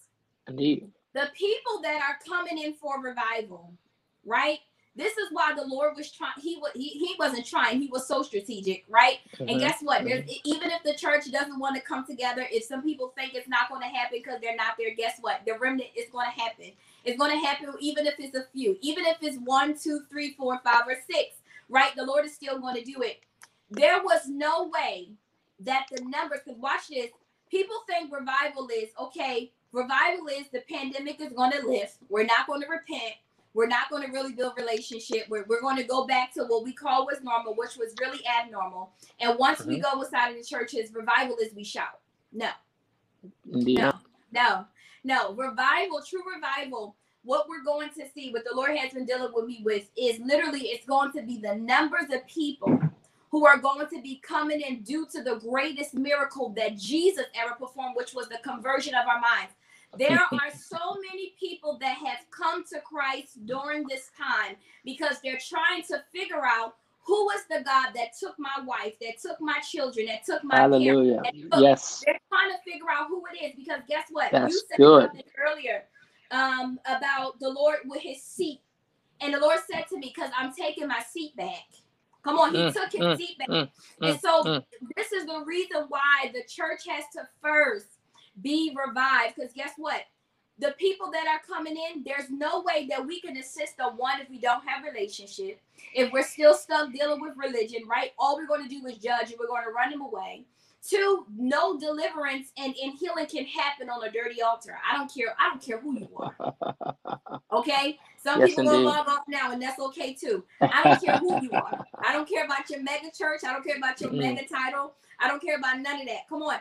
Indeed. the people that are coming in for revival, right? This is why the Lord was trying. He was he, he wasn't trying. He was so strategic, right? And Mhm. guess what? There's even if the church doesn't want to come together, if some people think it's not going to happen because they're not there, guess what? The remnant is going to happen. It's going to happen even if it's a few, even if it's one, two, three, four, five, or six, right? The Lord is still going to do it. There was no way that the numbers, because watch this, people think revival is okay. Revival is the pandemic is going to lift. We're not going to repent. We're not going to really build relationship. We're, we're going to go back to what we call was normal, which was really abnormal. And once we mm-hmm. go inside of the churches, revival is we shout. No, Indeed. no, no, no. Revival, true revival. What we're going to see, what the Lord has been dealing with me with, is literally it's going to be the numbers of people who are going to be coming in due to the greatest miracle that Jesus ever performed, which was the conversion of our minds. There (laughs) are so many people that have come to Christ during this time because they're trying to figure out who was the God that took my wife, that took my children, that took my parents. Hallelujah. that took Yes. they're trying to figure out who it is because guess what? That's you said good. something earlier um, about the Lord with his seat. And the Lord said to me, because I'm taking my seat back. Come on, he Mm, took his mm, seat back. mm, and so mm. this is the reason why the church has to first be revived. Because guess what? The people that are coming in, there's no way that we can assist the one if we don't have relationship. If we're still stuck dealing with religion, right? All we're going to do is judge and we're going to run them away. Two, no deliverance and, and healing can happen on a dirty altar. I don't care. I don't care who you are. (laughs) Okay. Some Yes, people gonna log off now, and that's okay too. I don't care who you are. I don't care about your mega church. I don't care about your Mm-mm. mega title. I don't care about none of that. Come on.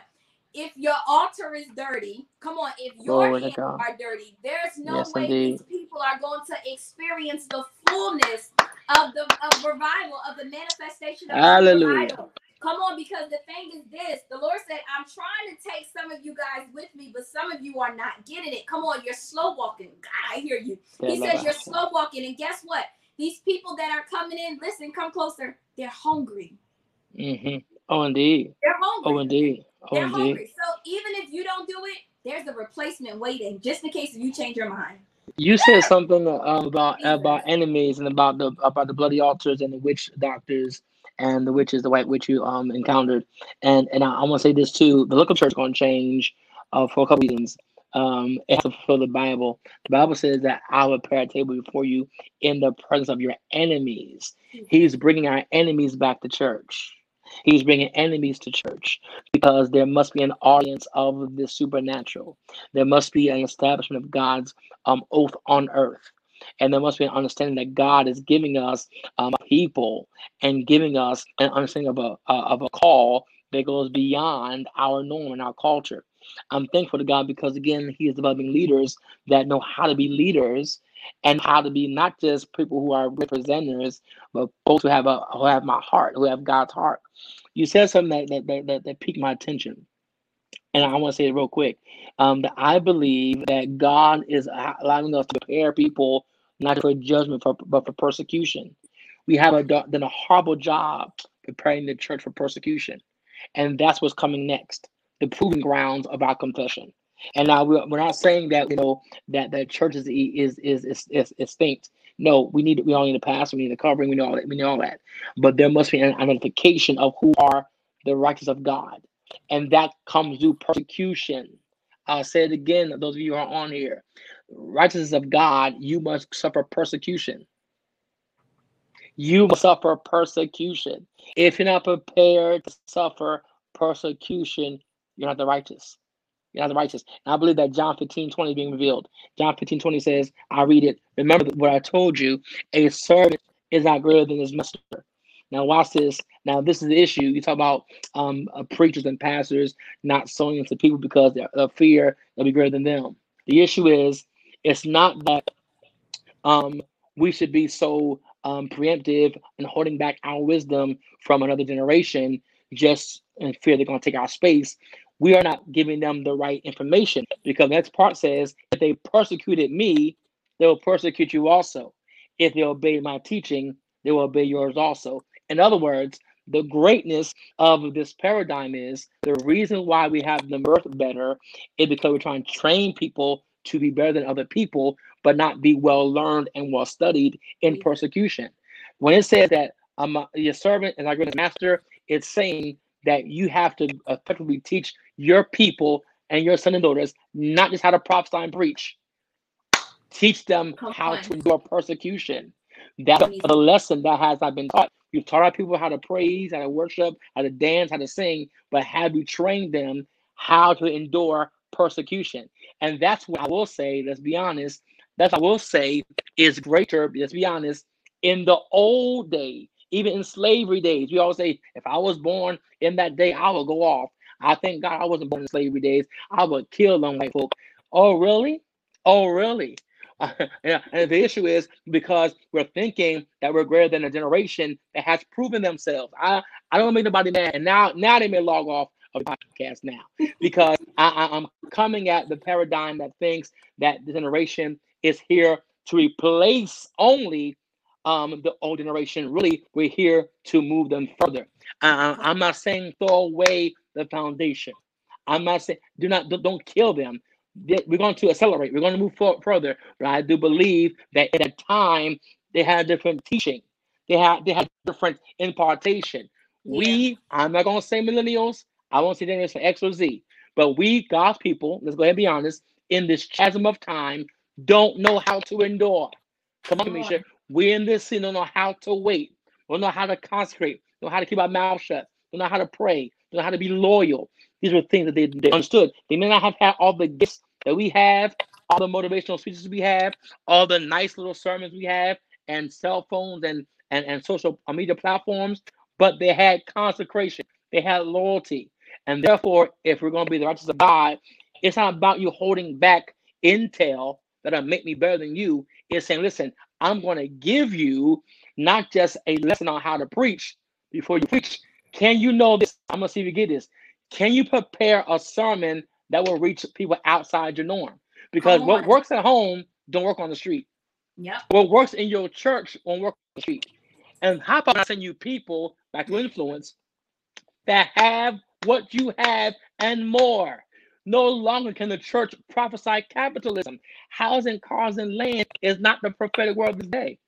If your altar is dirty, come on. If your to hands are dirty, there's no Yes, way indeed. these people are going to experience the fullness of the of revival, of the manifestation of Hallelujah. revival. Come on, because the thing is this: the Lord said, "I'm trying to take some of you guys with me, but some of you are not getting it. Come on, you're slow walking. God, I hear you. He says you're slow walking, and guess what? These people that are coming in, listen, come closer. They're hungry. Mm-hmm. Oh, indeed. They're hungry. Oh, indeed. Oh, They're indeed. hungry. So even if you don't do it, there's a replacement waiting, just in case you change your mind. You said something uh, about about enemies and about the about the bloody altars and the witch doctors and the witches, the white witch you um encountered. And and I, I want to say this too: the local church is going to change uh, for a couple reasons. Um, it has to fulfill the Bible. The Bible says that I will prepare a table before you in the presence of your enemies. He's bringing our enemies back to church. He's bringing enemies to church because there must be an audience of the supernatural. There must be an establishment of God's um, oath on earth. And there must be an understanding that God is giving us um, people and giving us an understanding of a, uh, of a call that goes beyond our norm and our culture. I'm thankful to God because, again, He is developing leaders that know how to be leaders and how to be not just people who are representatives, but folks who have a who have my heart, who have God's heart. You said something that that that, that piqued my attention, and I want to say it real quick. Um, that I believe that God is allowing us to prepare people not for judgment, for, but for persecution. We have a, done a horrible job preparing the church for persecution, and that's what's coming next. The proving grounds of our confession. And now we're, we're not saying that you know that the church is is is is, is extinct. No, we need we all need a pastor, we need a covering, we know all that, we know all that. But there must be an identification of who are the righteous of God, and that comes through persecution. I'll say it again, those of you who are on here. Righteousness of God, you must suffer persecution. You must suffer persecution. If you're not prepared to suffer persecution, you're not the righteous. You're not the righteous. And I believe that John 15, 20 being revealed. John 15, 20 says, I read it. Remember what I told you. A servant is not greater than his master. Now watch this. Now this is the issue. You talk about um, uh, preachers and pastors not sowing into people because they're of fear they'll be greater than them. The issue is it's not that um, we should be so um, preemptive and holding back our wisdom from another generation just in fear they're going to take our space we are not giving them the right information because the next part says if they persecuted me they will persecute you also if they obey my teaching they will obey yours also in other words the greatness of this paradigm is the reason why we have the mirth better is because we're trying to train people to be better than other people but not be well learned and well studied in persecution. When it says that um, your servant is our greatest master it's saying that you have to effectively teach your people and your sons and daughters not just how to prophesy and preach, teach them how to endure persecution. That's the lesson that has not been taught. You've taught our people how to praise, how to worship, how to dance, how to sing, but have you trained them how to endure persecution? And that's what I will say, let's be honest, that's what I will say is greater, let's be honest, in the old day even in slavery days, we always say, if I was born in that day, I would go off. I thank God I wasn't born in slavery days. I would kill them white folk. Oh, really? Oh, really? (laughs) And the issue is because we're thinking that we're greater than a generation that has proven themselves. I, I don't make nobody mad. And now, now they may log off of the podcast now because I, I'm coming at the paradigm that thinks that the generation is here to replace only um, the old generation. Really, we're here to move them further. Uh, I'm not saying throw away the foundation. I'm not saying do not don't kill them. We're going to accelerate. We're going to move forward further. But I do believe that at a time they had different teaching. They had they had different impartation. Yeah. We, I'm not going to say millennials. I won't say that for X or Z. But we, God's people, let's go ahead and be honest, in this chasm of time, don't know how to endure. Come on, Misha. We in this season don't know how to wait, don't know how to consecrate, don't know how to keep our mouth shut, don't know how to pray, don't know how to be loyal. These were things that they, they understood. They may not have had all the gifts that we have, all the motivational speeches we have, all the nice little sermons we have, and cell phones and and, and social media platforms, but they had consecration, they had loyalty. And therefore, if we're going to be the righteous of God, it's not about you holding back intel that'll make me better than you. It's saying, listen, I'm going to give you not just a lesson on how to preach before you preach. Can you know this? I'm going to see if you get this. Can you prepare a sermon that will reach people outside your norm? Because what works at home don't work on the street. Yeah. What works in your church won't work on the street. And how about I send you people back to influence that have what you have and more? No longer can the church prophesy capitalism. Housing, cars, and land is not the prophetic word of the day.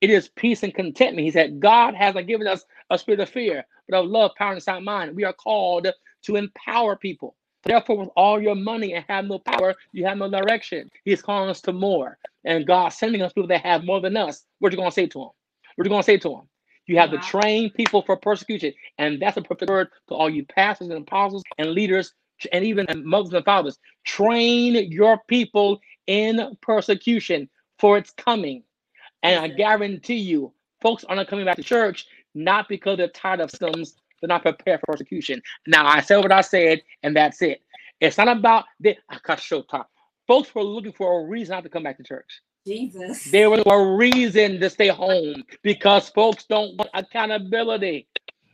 it is peace and contentment. He said, God hasn't given us a spirit of fear, but of love, power, and sound mind. We are called to empower people. Therefore, with all your money and have no power, you have no direction. He's calling us to more. And God sending us people that have more than us. What are you going to say to them? What are you going to say to them? You have wow. to train people for persecution. And that's a perfect word to all you pastors and apostles and leaders and even mothers and fathers. Train your people in persecution for its coming. And I guarantee you, folks are not coming back to church not because they're tired of systems, they're not prepared for persecution. Now, I said what I said, and that's it. It's not about the Akashota. Folks were looking for a reason not to come back to church. Jesus. There was a reason to stay home because folks don't want accountability.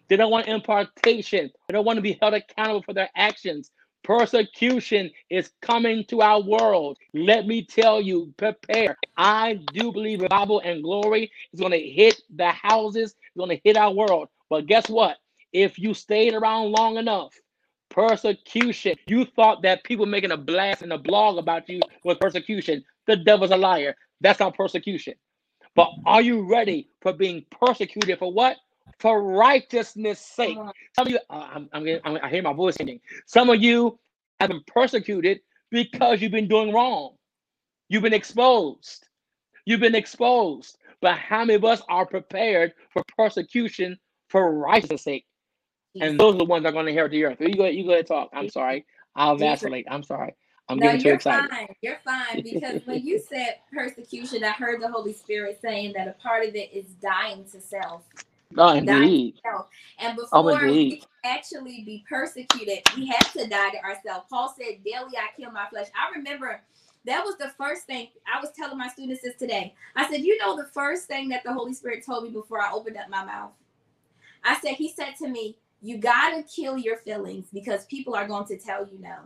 They don't want impartation. They don't want to be held accountable for their actions. Persecution is coming to our world. Let me tell you, prepare. I do believe revival and glory is going to hit the houses, it's going to hit our world. But guess what? If you stayed around long enough, persecution, you thought that people making a blast and a blog about you was persecution. The devil's a liar. That's not persecution. But are you ready for being persecuted for what? For righteousness' sake. Some of you, uh, I'm, I'm, I'm, I hear my voice changing. Some of you have been persecuted because you've been doing wrong. You've been exposed. You've been exposed. But how many of us are prepared for persecution for righteousness' sake? And those are the ones that are going to inherit the earth. You go, you go ahead talk. I'm sorry. I'll vacillate. I'm sorry. I'm no, getting too excited. Fine. You're fine (laughs) because when you said persecution, I heard the Holy Spirit saying that a part of it is dying to self. Oh, indeed. And oh, before oh, we actually be persecuted, we have to die to ourselves. Paul said, Daily I kill my flesh. I remember that was the first thing I was telling my students this today. I said, You know, the first thing that the Holy Spirit told me before I opened up my mouth. I said, He said to me, You got to kill your feelings because people are going to tell you no.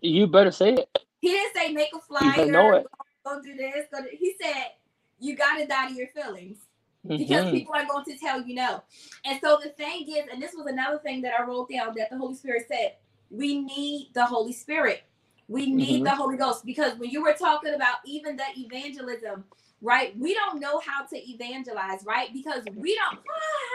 You better say it. He didn't say make a flyer. You know it. Go, do this. Go do, he said, You got to die to your feelings because mm-hmm. people are going to tell you no. And so the thing is, and this was another thing that I wrote down that the Holy Spirit said, we need the Holy Spirit. We need mm-hmm. the Holy Ghost because when you were talking about even the evangelism, right? We don't know how to evangelize, right? Because we don't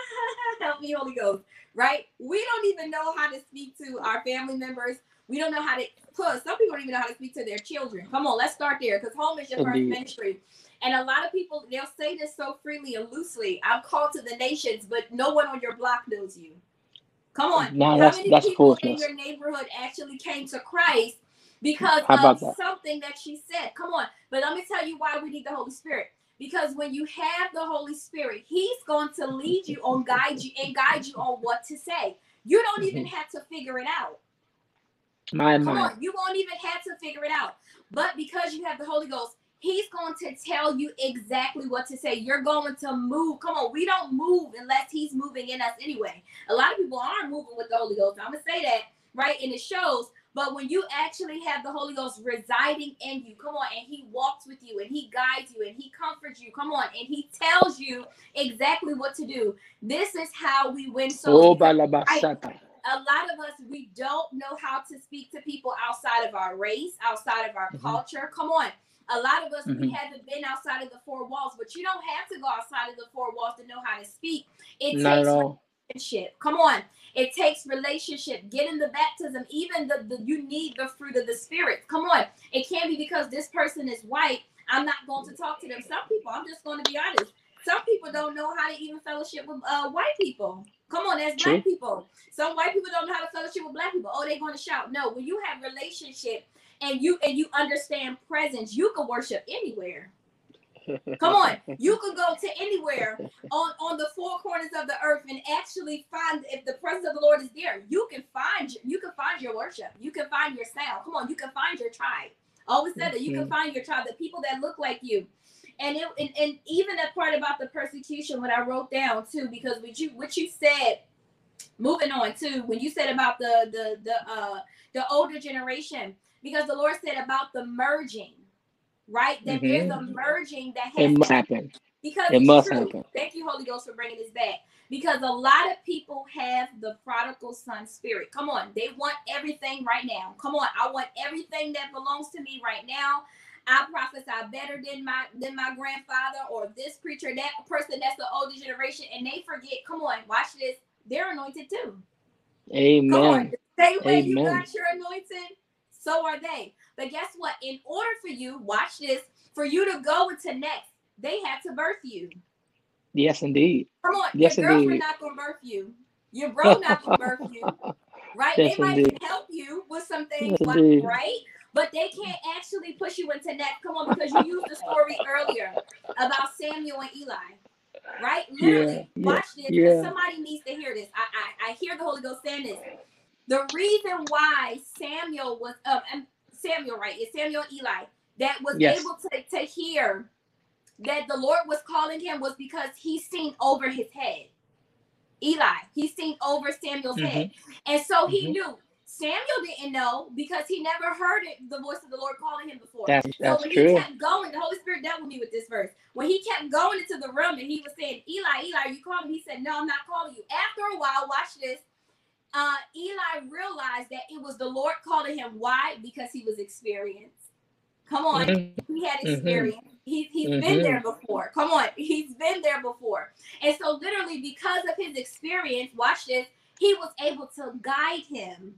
(laughs) help me, Holy Ghost, right? We don't even know how to speak to our family members. We don't know how to plus some people don't even know how to speak to their children. Come on, let's start there because home is your Indeed. first ministry. And a lot of people they'll say this so freely and loosely. I'm called to the nations, but no one on your block knows you. Come on. No, How many that's people in your neighborhood actually came to Christ because of that? something that she said? Come on. But let me tell you why we need the Holy Spirit. Because when you have the Holy Spirit, He's going to lead you on guide you and guide you on what to say. You don't even mm-hmm. have to figure it out. My Come on, you won't even have to figure it out. But because you have the Holy Ghost, He's going to tell you exactly what to say. You're going to move. Come on, we don't move unless He's moving in us anyway. A lot of people aren't moving with the Holy Ghost. I'm gonna say that, right? And it shows. But when you actually have the Holy Ghost residing in you, come on, and He walks with you and He guides you and He comforts you, come on, and He tells you exactly what to do. This is how we win souls. Oh, a lot of us we don't know how to speak to people outside of our race, outside of our mm-hmm. culture. Come on. A lot of us mm-hmm. we haven't been outside of the four walls, but you don't have to go outside of the four walls to know how to speak. It Not takes relationship. Come on. It takes relationship. Getting the baptism, even the, the you need the fruit of the spirit. Come on. It can't be because this person is white. I'm not going to talk to them. Some people, I'm just going to be honest. Some people don't know how to even fellowship with uh, white people. Come on, as black people. Some white people don't know how to fellowship with black people. Oh, they're going to shout. No, when you have relationship and you and you understand presence, you can worship anywhere. Come on, (laughs) you can go to anywhere on on the four corners of the earth and actually find if the presence of the Lord is there. You can find you can find your worship. You can find your sound. Come on, you can find your tribe. Always said that you can find your tribe, the people that look like you and it and, and even that part about the persecution what i wrote down too because what you what you said moving on too when you said about the the the uh the older generation because the lord said about the merging right that mm-hmm. there's a merging that has it must happen because it must true. happen thank you holy ghost for bringing this back because a lot of people have the prodigal son spirit come on they want everything right now come on i want everything that belongs to me right now I prophesy better than my than my grandfather or this preacher, that person that's the older generation, and they forget. Come on, watch this. They're anointed too. Amen. Come on, the same way Amen. you got your anointing, so are they. But guess what? In order for you, watch this, for you to go into next, they had to birth you. Yes, indeed. Come on, yes, your girlfriend not gonna birth you. Your bro not gonna (laughs) birth you. Right? Yes, they indeed. might help you with some things, yes, right? But they can't actually push you into next. Come on, because you used the story earlier about Samuel and Eli. Right? Literally, yeah, watch this. Yeah. Somebody needs to hear this. I, I I hear the Holy Ghost saying this. The reason why Samuel was um Samuel, right? It's Samuel Eli that was yes. able to, to hear that the Lord was calling him was because he seen over his head. Eli, he seen over Samuel's mm-hmm. head. And so he mm-hmm. knew. Samuel didn't know because he never heard it, the voice of the Lord calling him before. That's, that's so when true. he kept going, the Holy Spirit dealt with me with this verse. When he kept going into the room and he was saying, Eli, Eli, are you calling me? He said, No, I'm not calling you. After a while, watch this. Uh, Eli realized that it was the Lord calling him. Why? Because he was experienced. Come on. Mm-hmm. He had mm-hmm. experience. Mm-hmm. He, he's mm-hmm. been there before. Come on. He's been there before. And so, literally, because of his experience, watch this, he was able to guide him.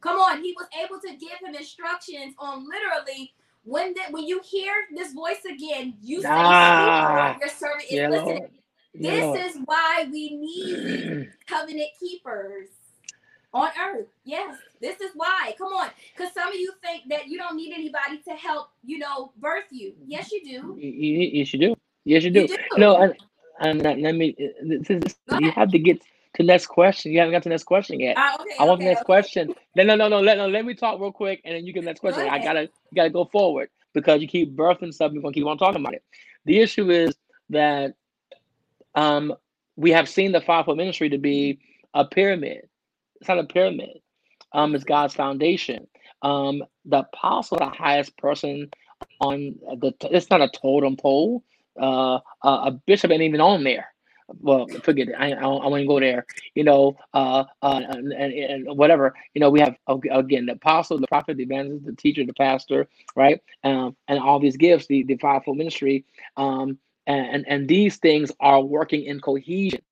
Come on. He was able to give him instructions on literally when that when you hear this voice again, you say, ah, your servant is yeah, listening. This is why we need covenant keepers on earth. Yes, this is why. Come on, because some of you think that you don't need anybody to help, you know, birth you. Yes, you do. Yes, you do. Yes, you do. You do. No, and, and let me. This is, you have to get to the next question. You haven't got to the next question yet. Uh, okay, I want okay, the next okay. question. No, no, no, no. Let, no. Let me talk real quick, and then you get the next question. I gotta, you gotta go forward because you keep birthing stuff. You're gonna keep on talking about it. The issue is that um, we have seen the fivefold ministry to be a pyramid. It's not a pyramid. Um, it's God's foundation. Um, the apostle, the highest person on the. It's not a totem pole. Uh, a bishop ain't even on there. Well, forget it. I I, I won't go there. You know, uh, uh, and, and, and whatever. You know, we have again the apostle, the prophet, the evangelist, the teacher, the pastor, right? Um, and all these gifts, the the fivefold ministry. Um, and and these things are working in cohesion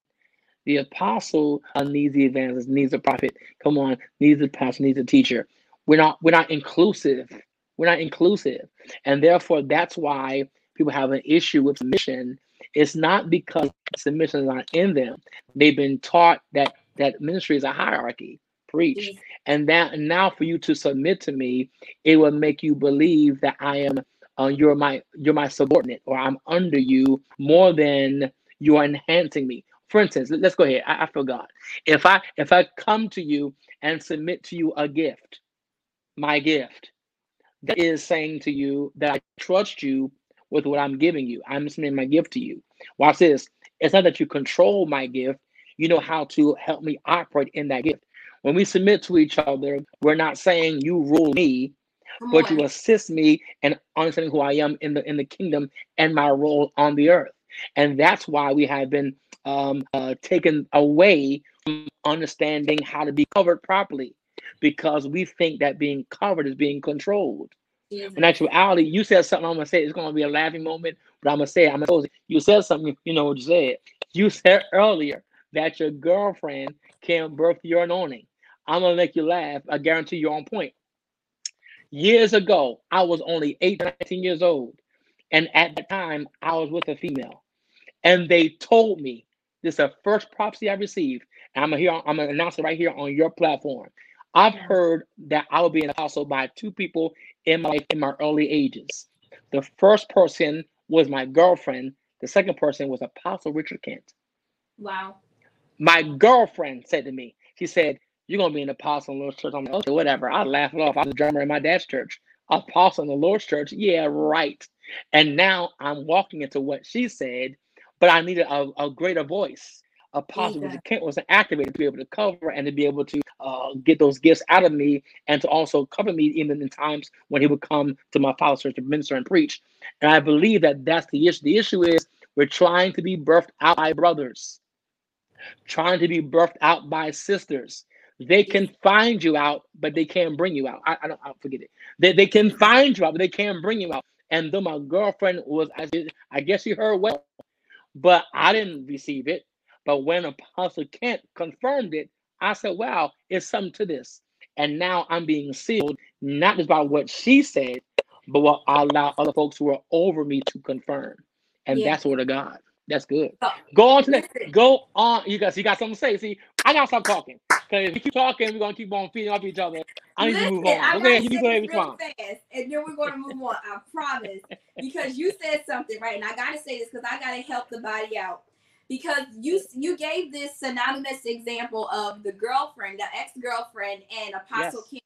the apostle uh, needs the evangelist, needs the prophet. Come on, needs the pastor, needs the teacher. We're not we're not inclusive. We're not inclusive, and therefore that's why people have an issue with submission. It's not because submission is not in them. They've been taught that that ministry is a hierarchy. Preach, mm-hmm. and that now for you to submit to me, it will make you believe that I am uh, you're my you're my subordinate or I'm under you more than you are enhancing me for instance, let's go ahead. I, I forgot. If I if I come to you and submit to you a gift, my gift, that is saying to you that I trust you with what I'm giving you. I'm submitting my gift to you. Watch this. It's not that you control my gift. You know how to help me operate in that gift. When we submit to each other, we're not saying you rule me, Come but on. you assist me in understanding who I am in the in the kingdom and my role on the earth. And that's why we have been um, uh, taken away from understanding how to be covered properly because we think that being covered is being controlled. Mm-hmm. In actuality, you said something. I'm gonna say it's gonna be a laughing moment, but I'm gonna say it. I'm gonna. You said something. You know what you said. You said earlier that your girlfriend can birth your anointing. I'm gonna make you laugh. I guarantee you're on point. Years ago, I was only 18, 19 years old, and at the time, I was with a female, and they told me this is the first prophecy I received. And I'm gonna hear I'm gonna announce it right here on your platform. I've heard that I will be an apostle by two people in my in my early ages. The first person was my girlfriend. The second person was Apostle Richard Kent. Wow. My girlfriend said to me, she said, You're gonna be an apostle in the Lord's church. I'm like, okay, whatever. I laughed it off. I was a drummer in my dad's church. Apostle in the Lord's church. Yeah, right. And now I'm walking into what she said but I needed a, a greater voice. A yeah. Kent was activated to be able to cover and to be able to uh, get those gifts out of me and to also cover me even in times when he would come to my father's church to minister and preach. And I believe that that's the issue. The issue is we're trying to be birthed out by brothers, trying to be birthed out by sisters. They can find you out, but they can't bring you out. I, I don't I'll forget it. They, they can find you out, but they can't bring you out. And though my girlfriend was, I, I guess she heard well, but I didn't receive it. But when Apostle Kent confirmed it, I said, wow, it's something to this. And now I'm being sealed, not just by what she said, but what I allow other folks who are over me to confirm. And Yeah. that's word of God. That's good. Oh, Go on to listen. go on. You guys, you got something to say. See, I gotta stop talking. Because if you keep talking, we're gonna keep on feeding off each other. I need to move Listen, on. I gotta you go ahead this and real respond. fast, and then we're gonna move on. I promise, because you said something right, and I gotta say this because I gotta help the body out. Because you you gave this synonymous example of the girlfriend, the ex girlfriend, and Apostle King,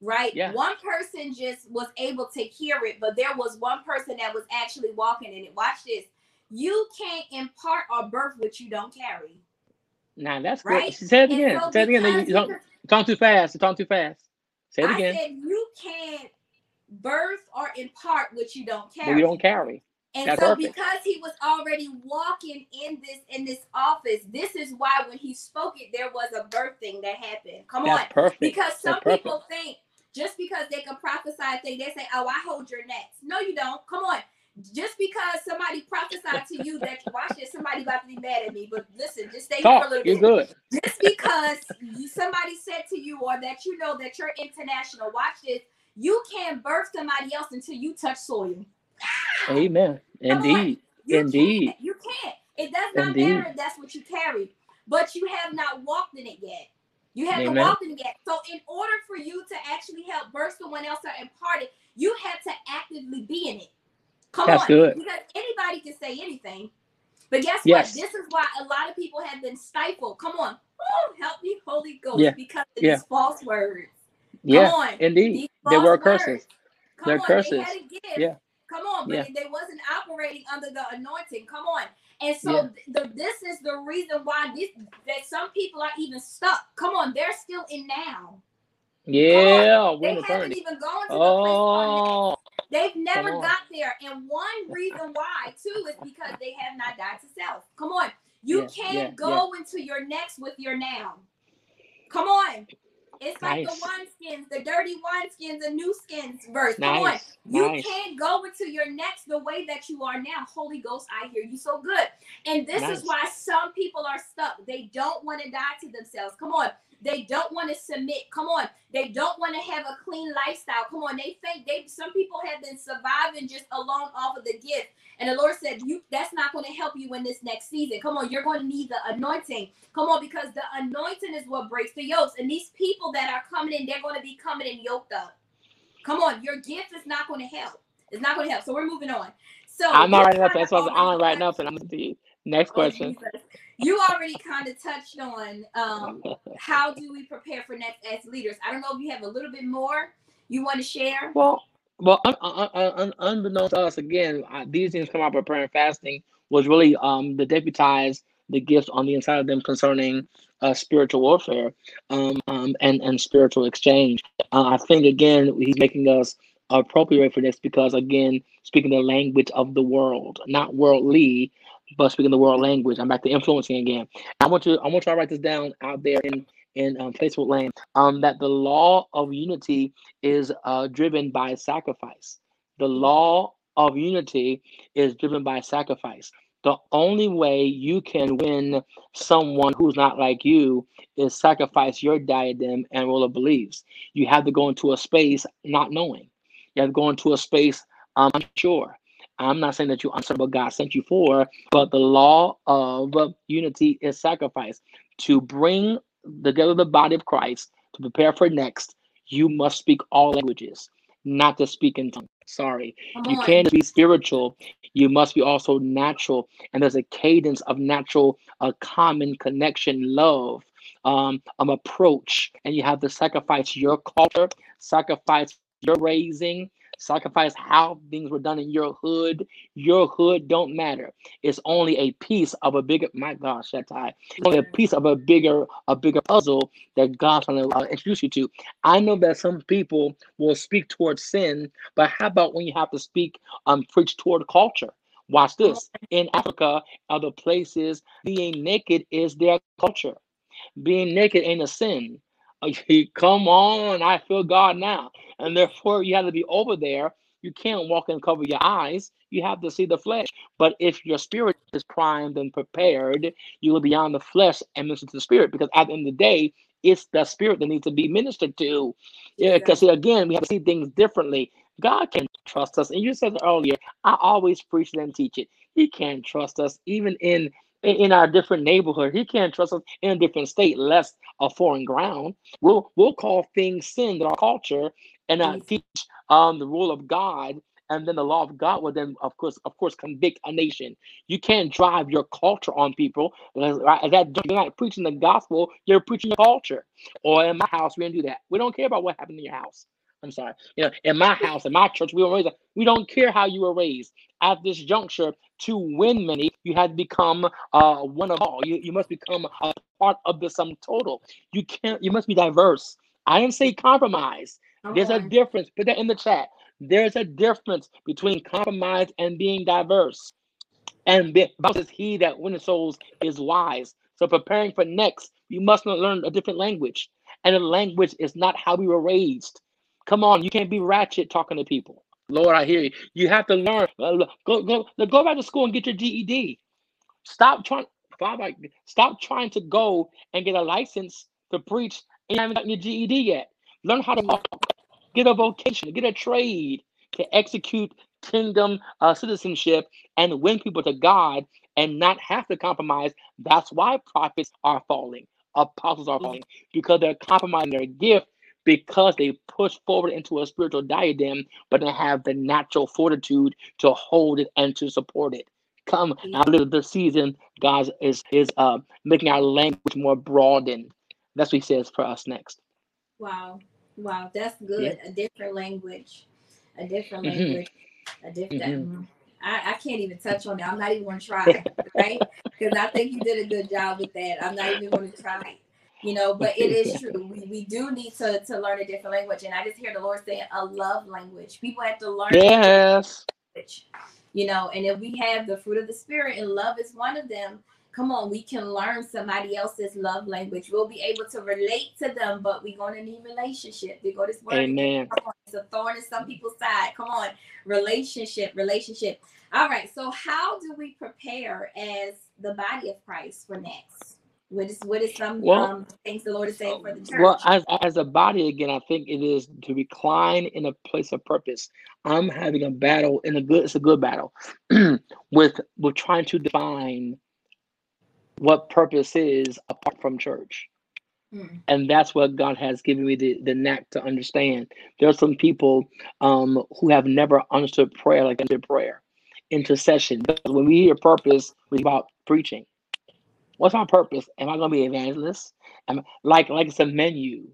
right? Yeah. One person just was able to hear it, but there was one person that was actually walking in it. Watch this. You can't impart or birth what you don't carry. Nah, that's good. Right? Say it again. so Say it again. You, you don't you talk too fast. You talk too fast. Say it I again. said you can't birth or impart what you don't carry. we don't carry. and that's so perfect. because he was already walking in this in this office, this is why when he spoke it, there was a birthing that happened. Come on. Perfect. Because some That's perfect. people think just because they can prophesy a thing, they say, Oh, I hold your next. No, you don't. Come on. Just because somebody prophesied to you that watch this, somebody about to be mad at me. But listen, just stay here for a Talk. little You're bit good. just because somebody said to you or that you know that you're international, watch this. You can't birth somebody else until you touch soil. Amen. Indeed. You Indeed. Can't. You can't. It does not Indeed. matter if that's what you carry, but you have not walked in it yet. You haven't Amen. walked in it yet. So, in order for you to actually help birth someone else or impart it, you have to actively be in it. Come That's on. good. Because anybody can say anything. But guess Yes. what? This is why a lot of people have been stifled. Come on. Woo, help me, Holy Ghost, Yeah. because of Yeah. these false words. Yeah. On. Indeed. They were curses. Come They're on, curses. They had a gift. Yeah. Come on, but Yeah. they wasn't operating under the anointing. Come on. And so Yeah. the, this is the reason why this that some people are even stuck. Come on, they're still in now. Yeah. They haven't even gone to the place Oh. They've never got there. And one reason why, too, is because they have not died to self. Come on. You Yeah, can't yeah, go into your next with your now. Come on. It's like Nice. the wineskins, the dirty wineskins, and new skins verse. Come on. You Nice. can't go into your next the way that you are now. Holy Ghost, I hear you so good. And this Nice. is why some people are stuck. They don't want to die to themselves. Come on. They don't want to submit. Come on. They don't want to have a clean lifestyle. Come on. They think they some people have been surviving just alone off of the gift. And the Lord said, You that's not going to help you in this next season. Come on, you're going to need the anointing. Come on, because the anointing is what breaks the yokes. And these people that are coming in, they're going to be coming in yoked up. Come on, your gift is not going to help. It's not going to help. So we're moving on. So I'm not writing kinda. That's why I'm not writing touched- nothing. I'm listening to you. Next Oh, question. Jesus. You already kind of touched on um, how do we prepare for next as leaders. I don't know if you have a little bit more you want to share. Well, well, un, un, un, un, unbeknownst to us, again, these things come out and fasting was really um to deputize the gifts on the inside of them concerning uh, spiritual warfare um, um, and and spiritual exchange. Uh, I think again he's making us appropriate for this because again speaking the language of the world, not worldly, but speaking the world language. I'm back to influencing again. I want you I want you to write this down out there in in um, Facebook land. Um, that the law of unity is uh, driven by sacrifice. The law of unity is driven by sacrifice. The only way you can win someone who's not like you is sacrifice your diadem and roll of beliefs. You have to go into a space not knowing. You have to go into a space um, unsure. I'm not saying that you're uncertain what God sent you for, but the law of unity is sacrifice. To bring together the body of Christ to prepare for next, you must speak all languages, not to speak in tongues. Sorry. You can't be spiritual. You must be also natural. And there's a cadence of natural, a common connection, love, um, um, approach. And you have to sacrifice your culture, sacrifice your raising, sacrifice how things were done in your hood. Your hood don't matter. It's only a piece of a bigger. My gosh, that tie. It's only a piece of a bigger, a bigger puzzle that God's going to introduce you to. I know that some people will speak towards sin, but how about when you have to speak, um, preach toward culture? Watch this. In Africa, other places, being naked is their culture. Being naked ain't a sin. (laughs) Come on, I feel God now. And therefore, you have to be over there You can't walk and cover your eyes. You have to see the flesh. But if your spirit is primed and prepared, you will be on the flesh and minister to the spirit. Because at the end of the day, it's the spirit that needs to be ministered to. Yeah, because again, we have to see things differently. God can trust us. And you said earlier, I always preach it and teach it. He can trust us even in in our different neighborhood. He can't trust us in a different state, less a foreign ground. We'll we'll call things sin in our culture and not teach um the rule of God. And then the law of God will then, of course, of course, convict a nation. You can't drive your culture on people. That you're not preaching the gospel. You're preaching culture. Or in my house, we don't do that. We don't care about what happened in your house. I'm sorry. You know, in my house, in my church, we were raised. We don't care how you were raised. At this juncture, to win many, you had to become uh, one of all. You, you must become a part of the sum total. You can't. You must be diverse. I didn't say compromise. Okay. There's a difference. Put that in the chat. There's a difference between compromise and being diverse. And Bible says, "He that winneth souls is wise." So preparing for next, you must learn a different language, and the language is not how we were raised. Come on, you can't be ratchet talking to people. Lord, I hear you. You have to learn. Uh, go, go, go back to school and get your GED. Stop trying, Father. Stop trying to go and get a license to preach and you haven't gotten your GED yet. Learn how to walk, get a vocation, get a trade to execute kingdom uh, citizenship and win people to God and not have to compromise. That's why prophets are falling, apostles are falling because they're compromising their gift because they push forward into a spiritual diadem, but they have the natural fortitude to hold it and to support it. Come now, the season, God is is uh, making our language more broadened. That's what He says for us next. Wow, wow, that's good. Yeah. A different language, a different mm-hmm. language, a different. Mm-hmm. I, I, can't even touch on that. I'm not even going (laughs) to try, right? Because I think you did a good job with that. I'm not even going to try you know but it is (laughs) true. We, we do need to to learn a different language. And i just hear the lord saying a love language. People have to learn yes. you know and if we have the fruit of the spirit and love is one of them come on we can learn somebody else's love language. We'll be able to relate to them but we're going to need relationship. They go this word Amen. Come on, it's a thorn in some people's side. Come on relationship relationship. All right so how do we prepare as the body of christ for next what is what is some well, um, things the Lord is saying for the church? Well, as as a body again, I think it is to recline in a place of purpose. I'm having a battle in a good. It's a good battle (clears throat) with with trying to define what purpose is apart from church. Hmm. And that's what God has given me the, the knack to understand. There are some people um, who have never understood prayer like understood prayer, intercession. Because when we hear purpose, we about preaching. What's my purpose? Am I going to be evangelist? Am like like it's a menu.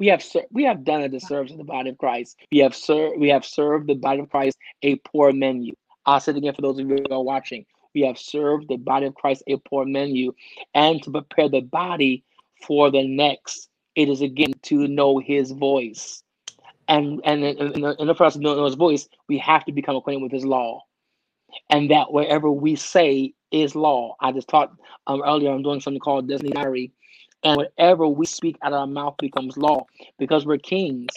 We have ser- we have done a disservice to the body of Christ. We have served we have served the body of Christ a poor menu. I'll say it again for those of you who are watching. We have served the body of Christ a poor menu, and to prepare the body for the next, it is again to know His voice. And and in, in, in for us to know His voice, we have to become acquainted with His law and that wherever we say is law. I just taught um, earlier. I'm doing something called Disney Diary, and whatever we speak out of our mouth becomes law because we're kings.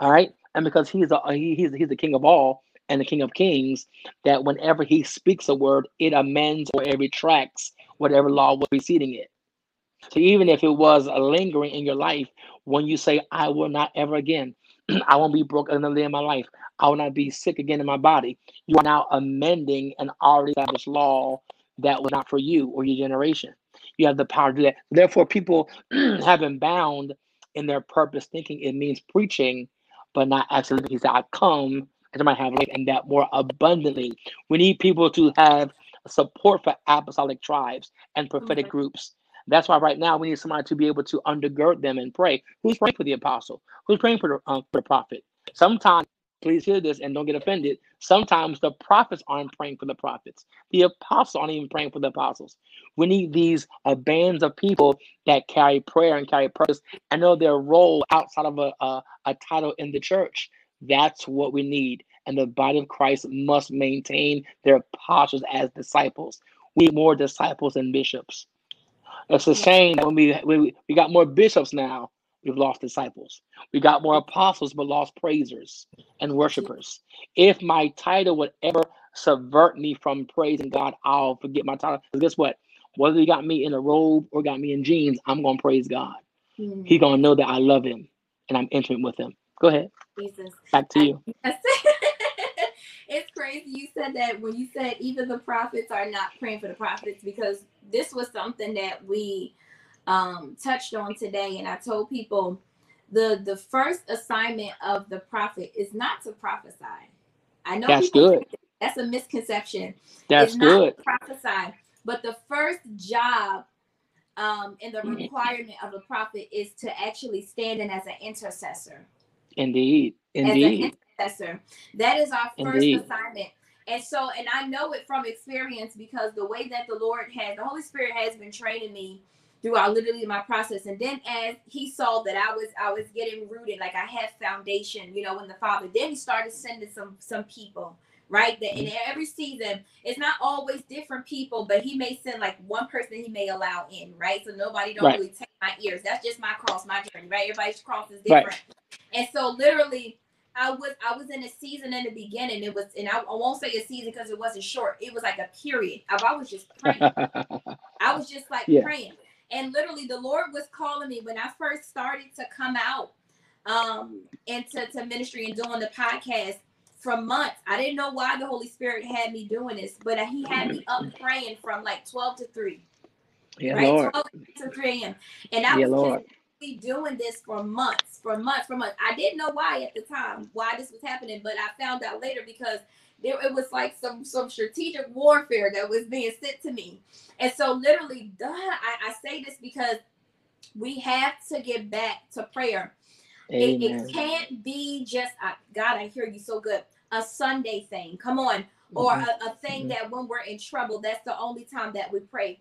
All right, and because he's a he, he's he's the king of all and the king of kings. That whenever he speaks a word, it amends or it retracts whatever law was preceding it. So even if it was a lingering in your life, when you say, "I will not ever again," (clears throat) I won't be broke another day in my life. I will not be sick again in my body. You are now amending an already established law that was not for you or your generation. You have the power to do that. Therefore, people (clears throat) have been bound in their purpose, thinking it means preaching, but not actually. He said, "I come and I might have life and that more abundantly." We need people to have support for apostolic tribes and prophetic groups. That's why right now we need somebody to be able to undergird them and pray. Who's praying for the apostle? Who's praying for the, um, for the prophet? Sometimes please hear this and don't get offended. Sometimes the prophets aren't praying for the prophets. The apostles aren't even praying for the apostles. We need these uh, bands of people that carry prayer and carry purpose and know their role outside of a, a, a title in the church. That's what we need. And the body of Christ must maintain their postures as disciples. We need more disciples and bishops. It's a shame that when we, we we got more bishops now, we've lost disciples. We got more apostles, but lost praisers and worshipers. If my title would ever subvert me from praising God, I'll forget my title. Because guess what? Whether he got me in a robe or got me in jeans, I'm gonna praise God. Mhm. He gonna know that I love him and I'm intimate with him. Go ahead. Jesus. Back to you. (laughs) it's crazy you said that when you said even the prophets are not praying for the prophets because this was something that we um, touched on today and i told people the the first assignment of the prophet is not to prophesy i know That's good. that's a misconception That's good. to prophesy but the first job um, and the Mhm. requirement of a prophet is to actually stand in as an intercessor Indeed. Indeed. Intercessor. That is our first Indeed. assignment. And so, and I know it from experience because the way that the Lord has, the Holy Spirit has been training me throughout literally my process. And then as he saw that I was, I was getting rooted, like I had foundation, you know, in the Father, then he started sending some, some people, right? That in every season, it's not always different people, but he may send like one person he may allow in, right? So nobody don't Right. really take my ears. That's just my cross, my journey, right? Everybody's cross is Right. different. And so literally I was I was in a season in the beginning. It was and I, I won't say a season because it wasn't short. It was like a period. I, I was just (laughs) praying. I was just like Yeah. praying. And literally the Lord was calling me when I first started to come out um into to ministry and doing the podcast for months. I didn't know why the Holy Spirit had me doing this, but he had me up (clears throat) praying from like 12 to 3 yeah, right? Lord. 12 to 3 a.m. And I Yeah, was Lord. consistently doing this for months, for months, for months. I didn't know why at the time, why this was happening, but I found out later because there it was like some some strategic warfare that was being sent to me. And so literally, duh, I, I say this because we have to get back to prayer. It, it can't be just uh, God. I hear you so good. A Sunday thing. Come on, or Mhm. a, a thing Mhm. that when we're in trouble, that's the only time that we pray.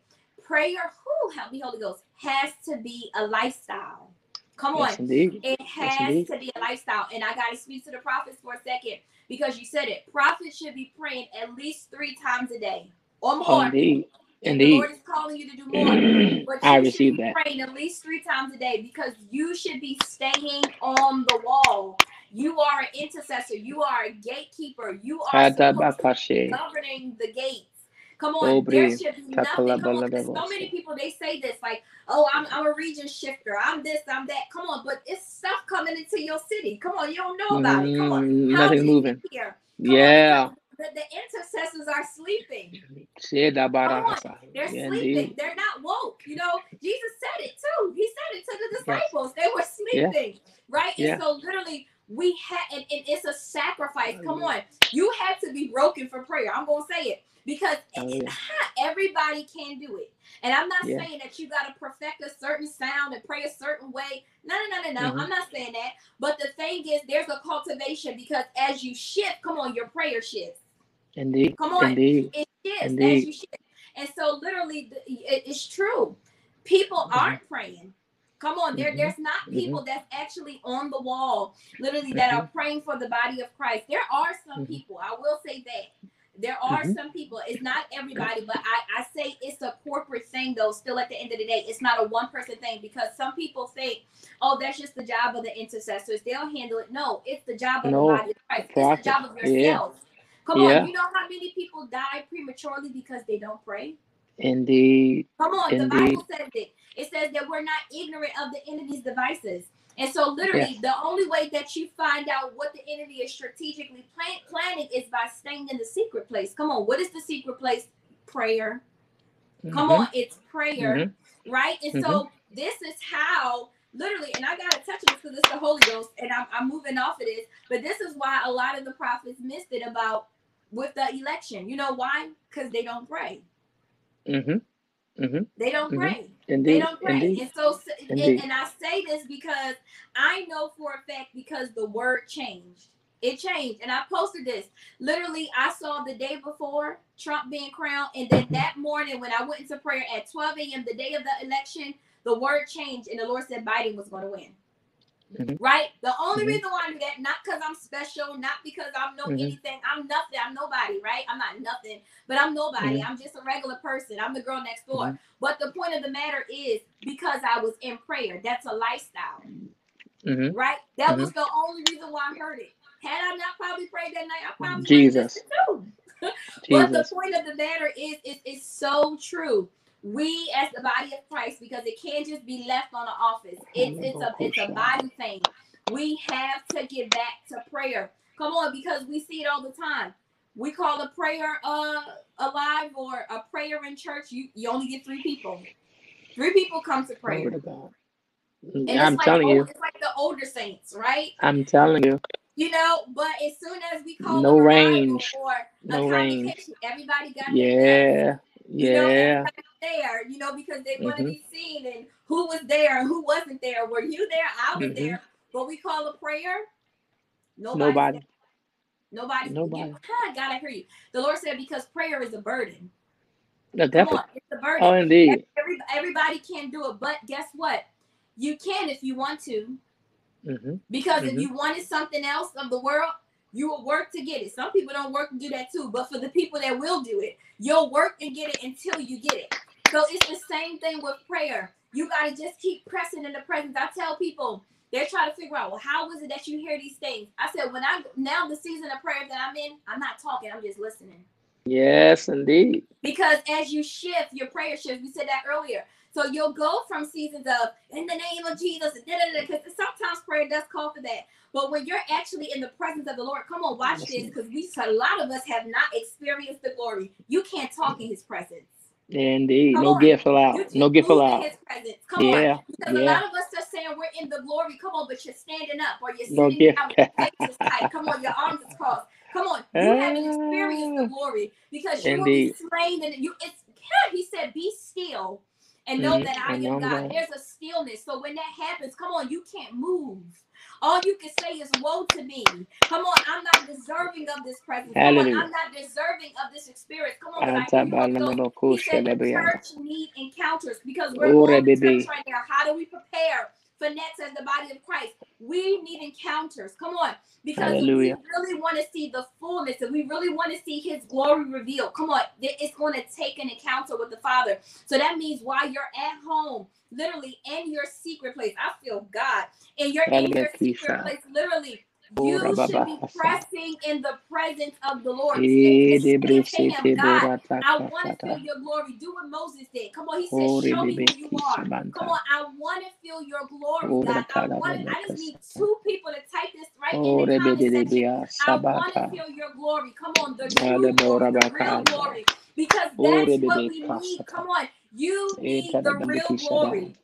Prayer, who help me, Holy Ghost, has to be a lifestyle. Come on, Yes, it has indeed. to be a lifestyle. And I got to speak to the prophets for a second because you said it. Prophets should be praying at least three times a day or more. Oh, indeed. If Indeed. the Lord is calling you to do more. (clears throat) But I received that. praying at least three times a day because you should be staying on the wall. You are an intercessor. You are a gatekeeper. You are supposed to be Kadabakashe. governing the gates. Come on, Oh, should be nothing. Come on, so many people they say this like, "Oh, I'm, I'm a region shifter. I'm this. I'm that." Come on, but it's stuff coming into your city. Come on, you don't know about it. Come on, Mm, How nothing moving. here? Come on, Yeah. because the, the intercessors are sleeping. They're Yeah, sleeping. indeed. They're not woke. You know, Jesus said it too. He said it to the disciples. They were Yeah. sleeping, right? Yeah. And so literally, we had, and, and it's a sacrifice. Come on, you have to be broken for prayer. I'm gonna say it because Hallelujah. not everybody can do it. And I'm not Yeah. saying that you got to perfect a certain sound and pray a certain way. No, no, no, no, no. Mhm. I'm not saying that. But the thing is, there's a cultivation because as you shift, come on, your prayer shifts. Indeed. Come on. Indeed. It shifts as Indeed. you shift. And so, literally, it's true. People Mhm. aren't praying. Come on, there, Mhm. there's not Mhm. people that's actually on the wall, literally, that are praying for the body of Christ. There are some Mhm. people, I will say that. There are Mhm. some people, it's not everybody, but I, I say it's a corporate thing, though, still at the end of the day. It's not a one person thing because some people think, oh, that's just the job of the intercessors. They'll handle it. No, it's the job of No, the body of Christ. It's the job of Yeah. Come Yeah. on, you know how many people die prematurely because they don't pray? Indeed. Come on, the Bible says it. It says that we're not ignorant of the enemy's devices. And so, literally, Yes. the only way that you find out what the enemy is strategically plan- planning is by staying in the secret place. Come on, what is the secret place? Prayer. Come Mhm. on, it's prayer, Mhm. right? And so, this is how, literally, and I got to touch this because it's the Holy Ghost, and I'm, I'm moving off of this, but this is why a lot of the prophets missed it about with the election. You know why? Because they don't pray. Mhm. Mhm. They don't Mhm. pray. They don't pray. Indeed. And so, and, and I say this because I know for a fact because the word changed. It changed. And I posted this. Literally, I saw the day before Trump being crowned. And then that morning, when I went into prayer at 12 a.m., the day of the election, the word changed. And the Lord said Biden was going to win. Mhm. Right? The only Mhm. reason why I do that, not because I'm special, not because I'm no Mhm. anything. I'm nothing. I'm nobody, right? I'm not nothing, but I'm nobody. Mhm. I'm just a regular person. I'm the girl next door. Mhm. But the point of the matter is because I was in prayer. That's a lifestyle, Mhm. right? That Mm-hmm. was the only reason why I heard it. Had I not probably prayed that night, I probably Jesus. Jesus. (laughs) But the point of the matter is, it is so true. We, as the body of Christ, because it can't just be left on the office. It's it's a it's a body thing. We have to get back to prayer. Come on, because we see it all the time. We call a prayer uh alive or a prayer in church. You you only get three people. Three people come to prayer. And I'm it's like telling old- you. it's like the older saints, right? I'm telling you. You know, but as soon as we call No range. or No range. everybody got. Yeah. You know, Yeah. everybody there, you know, because they want to Mhm. be seen and who was there and who wasn't there. Were you there? I was Mhm. there. But we call a prayer. Nobody. Nobody. Nobody. You, ah, (laughs) God, I hear you. The Lord said because prayer is a burden. No, definitely. on, it's a burden. Oh, indeed. Every, everybody can't do it, but guess what? You can if you want to. hmm Because if Mhm. you wanted something else of the world, you will work to get it. Some people don't work to do that too, but for the people that will do it, you'll work and get it until you get it. So it's the same thing with prayer. You got to just keep pressing in the presence. I tell people, they're trying to figure out, well, how is it that you hear these things? I said, when I now the season of prayer that I'm in, I'm not talking, I'm just listening. Yes, indeed. Because as you shift, your prayer shifts. We said that earlier. So you'll go from seasons of in the name of Jesus, because sometimes prayer does call for that. But when you're actually in the presence of the Lord, come on, watch this, because we a lot of us have not experienced the glory. You can't talk in His presence. Indeed. Come No on. gift allowed. No gift allowed. His presence. Come on. Yeah. A lot of us are saying we're in the glory. Come on, but you're standing up or you're No sitting gift. down, (laughs) your tight. Come on, your arms is crossed. Come on, you haven't experienced the glory because you will be slain and you. It's yeah, he said, "Be still and know Mhm, that I am God." God. There's a stillness. So when that happens, come on, you can't move. All you can say is "Woe to me." Come on, I'm not deserving of this presence. Come on, Hallelujah. I'm not deserving of this experience. Come on, but I hear you, Holy Ghost. He said church need encounters because we're all church right now. How do we prepare next as the body of Christ? We need encounters. Come on, because Hallelujah. we really want to see the fullness, if we really want to see His glory revealed, come on, it's going to take an encounter with the Father. So that means while you're at home, literally in your secret place, I feel God, and you're in your secret place, literally. Ora You should be pressing in the presence of the Lord. Give debre him, God, I want to feel your glory. Do what Moses did. Come on, he said, Show me who you are. Come on, I want to feel your glory, Ora God. I want to, I just need two people to type this right in the comment section. I want to feel your glory. Come on, the Ale glory, the real glory. Because that's what we need. Come on, you E need the real glory.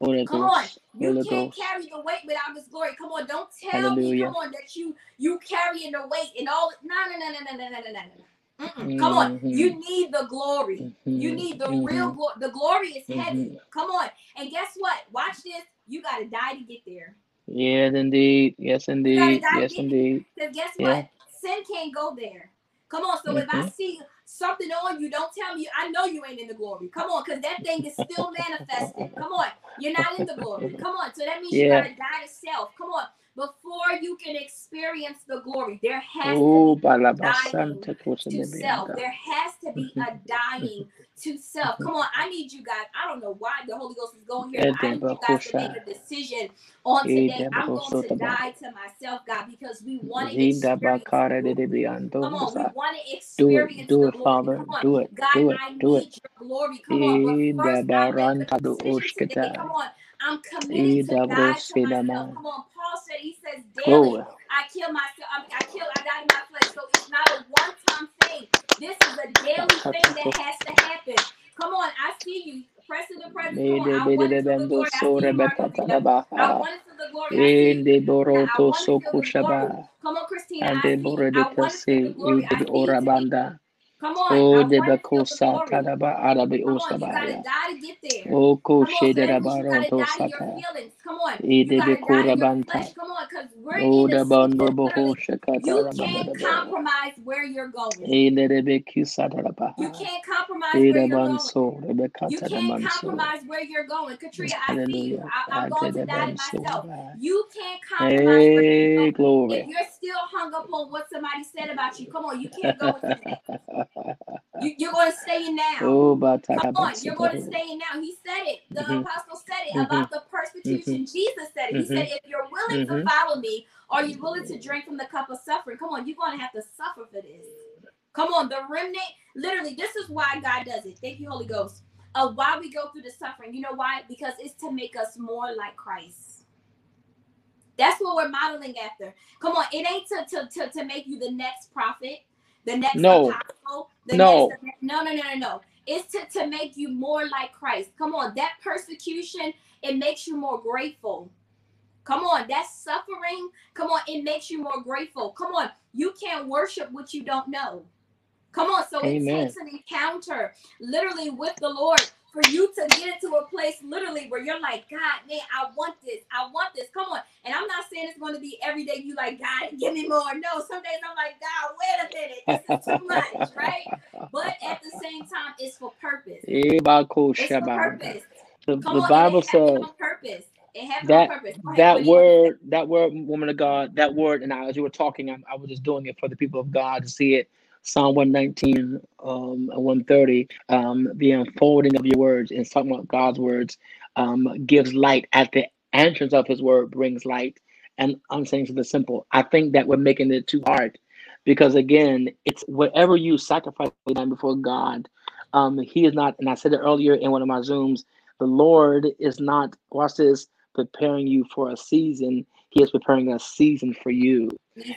Holy Come on, you Holy can't Ghost. carry the weight without His glory. Come on, don't tell me, Hallelujah. come on, that you you carrying the weight and all. No, no, no, no, no, no, no, no, no. Mm-mm. Come on, Mhm. you need the glory. You Mhm. need the real Mhm. glory. The glory is heavy. Mhm. Come on, and guess what? Watch this. You gotta die to get there. Yes, indeed. Yes, indeed. Yes, indeed. Because guess Yeah. what? Sin can't go there. Come on. So if I Mhm. see something on you, don't tell me. I know you ain't in the glory. Come on, because that thing is still manifesting. Come on. You're not in the glory. Come on. So that means you gotta die to self. Come on. Before you can experience the glory, there has Oh, to be balabasante to self. There has to be mm-hmm. a dying to self. Mm-hmm. Come on, I need you guys. I don't know why the Holy Ghost is going here, but I need you guys to make a decision on eh, today. I'm going to die to myself, God, because we want to experience bakara the de glory. Come on, we want to Do experience it, do the it, glory. Father. Come on. Do it, God, do it, do it. need your glory. Come on. But first, I make a decision today. Come on. I'm committed to to myself. Come on. Paul said, he says, daily, Glory. I kill myself. I, I kill, I die to my flesh. So it's not a one time thing. This is a daily thing that has to happen. Come on. I see you. Press the presence. Come on. I want to the glory. I see you. I want to the glory. I see you. Inde I boroto want to the glory. Come on, Christina. I Ande see you. I want to the glory. I see you today. orabanda. Come on. Oh, I de want to feel the glory. tadaba arabe Come on, you gotta osabaya. die to get there. Oh, koshe de that means you rabaro gotta die to your feelings. Come on, E you de gotta die bekura to your banta. flesh. Come on, because we're Oh, in da a bando season, boho shakata you can't compromise where you're going. E de de bekisa You can't compromise E where you're going. de You can't manso. compromise where you're going. Katrina, I see you. I, I'm going to die myself. You can't compromise where you're going. If you're still hung up on what somebody said about you, come on, you can't go the (laughs) next. You, you're going to stay in now. Oh, bata Come on, you're going to stay in now. He said it. The Mhm. apostle said it Mhm. about the persecution. Jesus said it. He said, if you're willing to Mhm. follow me, are you willing to drink from the cup of suffering? Come on, you're going to have to suffer for this. Come on, the remnant, literally, this is why God does it. Thank you, Holy Ghost. Of why we go through the suffering. You know why? Because it's to make us more like Christ. That's what we're modeling after. Come on, it ain't to, to, to, to make you the next prophet, the next No. apostle, the No. next no, no, no, no, no. It's to, to make you more like Christ. Come on, that persecution, it makes you more grateful. Come on, that suffering, come on, it makes you more grateful. Come on, you can't worship what you don't know. Come on, so Amen. it takes an encounter literally with the Lord for you to get into a place literally where you're like, God, man, I want this. I want this. Come on. And I'm not saying it's going to be every day you like, God, give me more. No, some days I'm like, God, wait a minute. This is too much, (laughs) right? But at the same time, it's for purpose. It's for purpose. The, Come the on, Bible and it happened says purpose. That purpose. Go ahead, what that do you want to say? word, that word, woman of God, that word, and I, as you were talking, I, I was just doing it for the people of God to see it. Psalm 119, um, and 130, um, the unfolding of your words and talking about God's words um, gives light. At the entrance of His word brings light. And I'm saying something simple. I think that we're making it too hard because again, it's whatever you sacrifice before God. Um, he is not, and I said it earlier in one of my zooms. The Lord is not. Watch this preparing you for a season. He is preparing a season for you.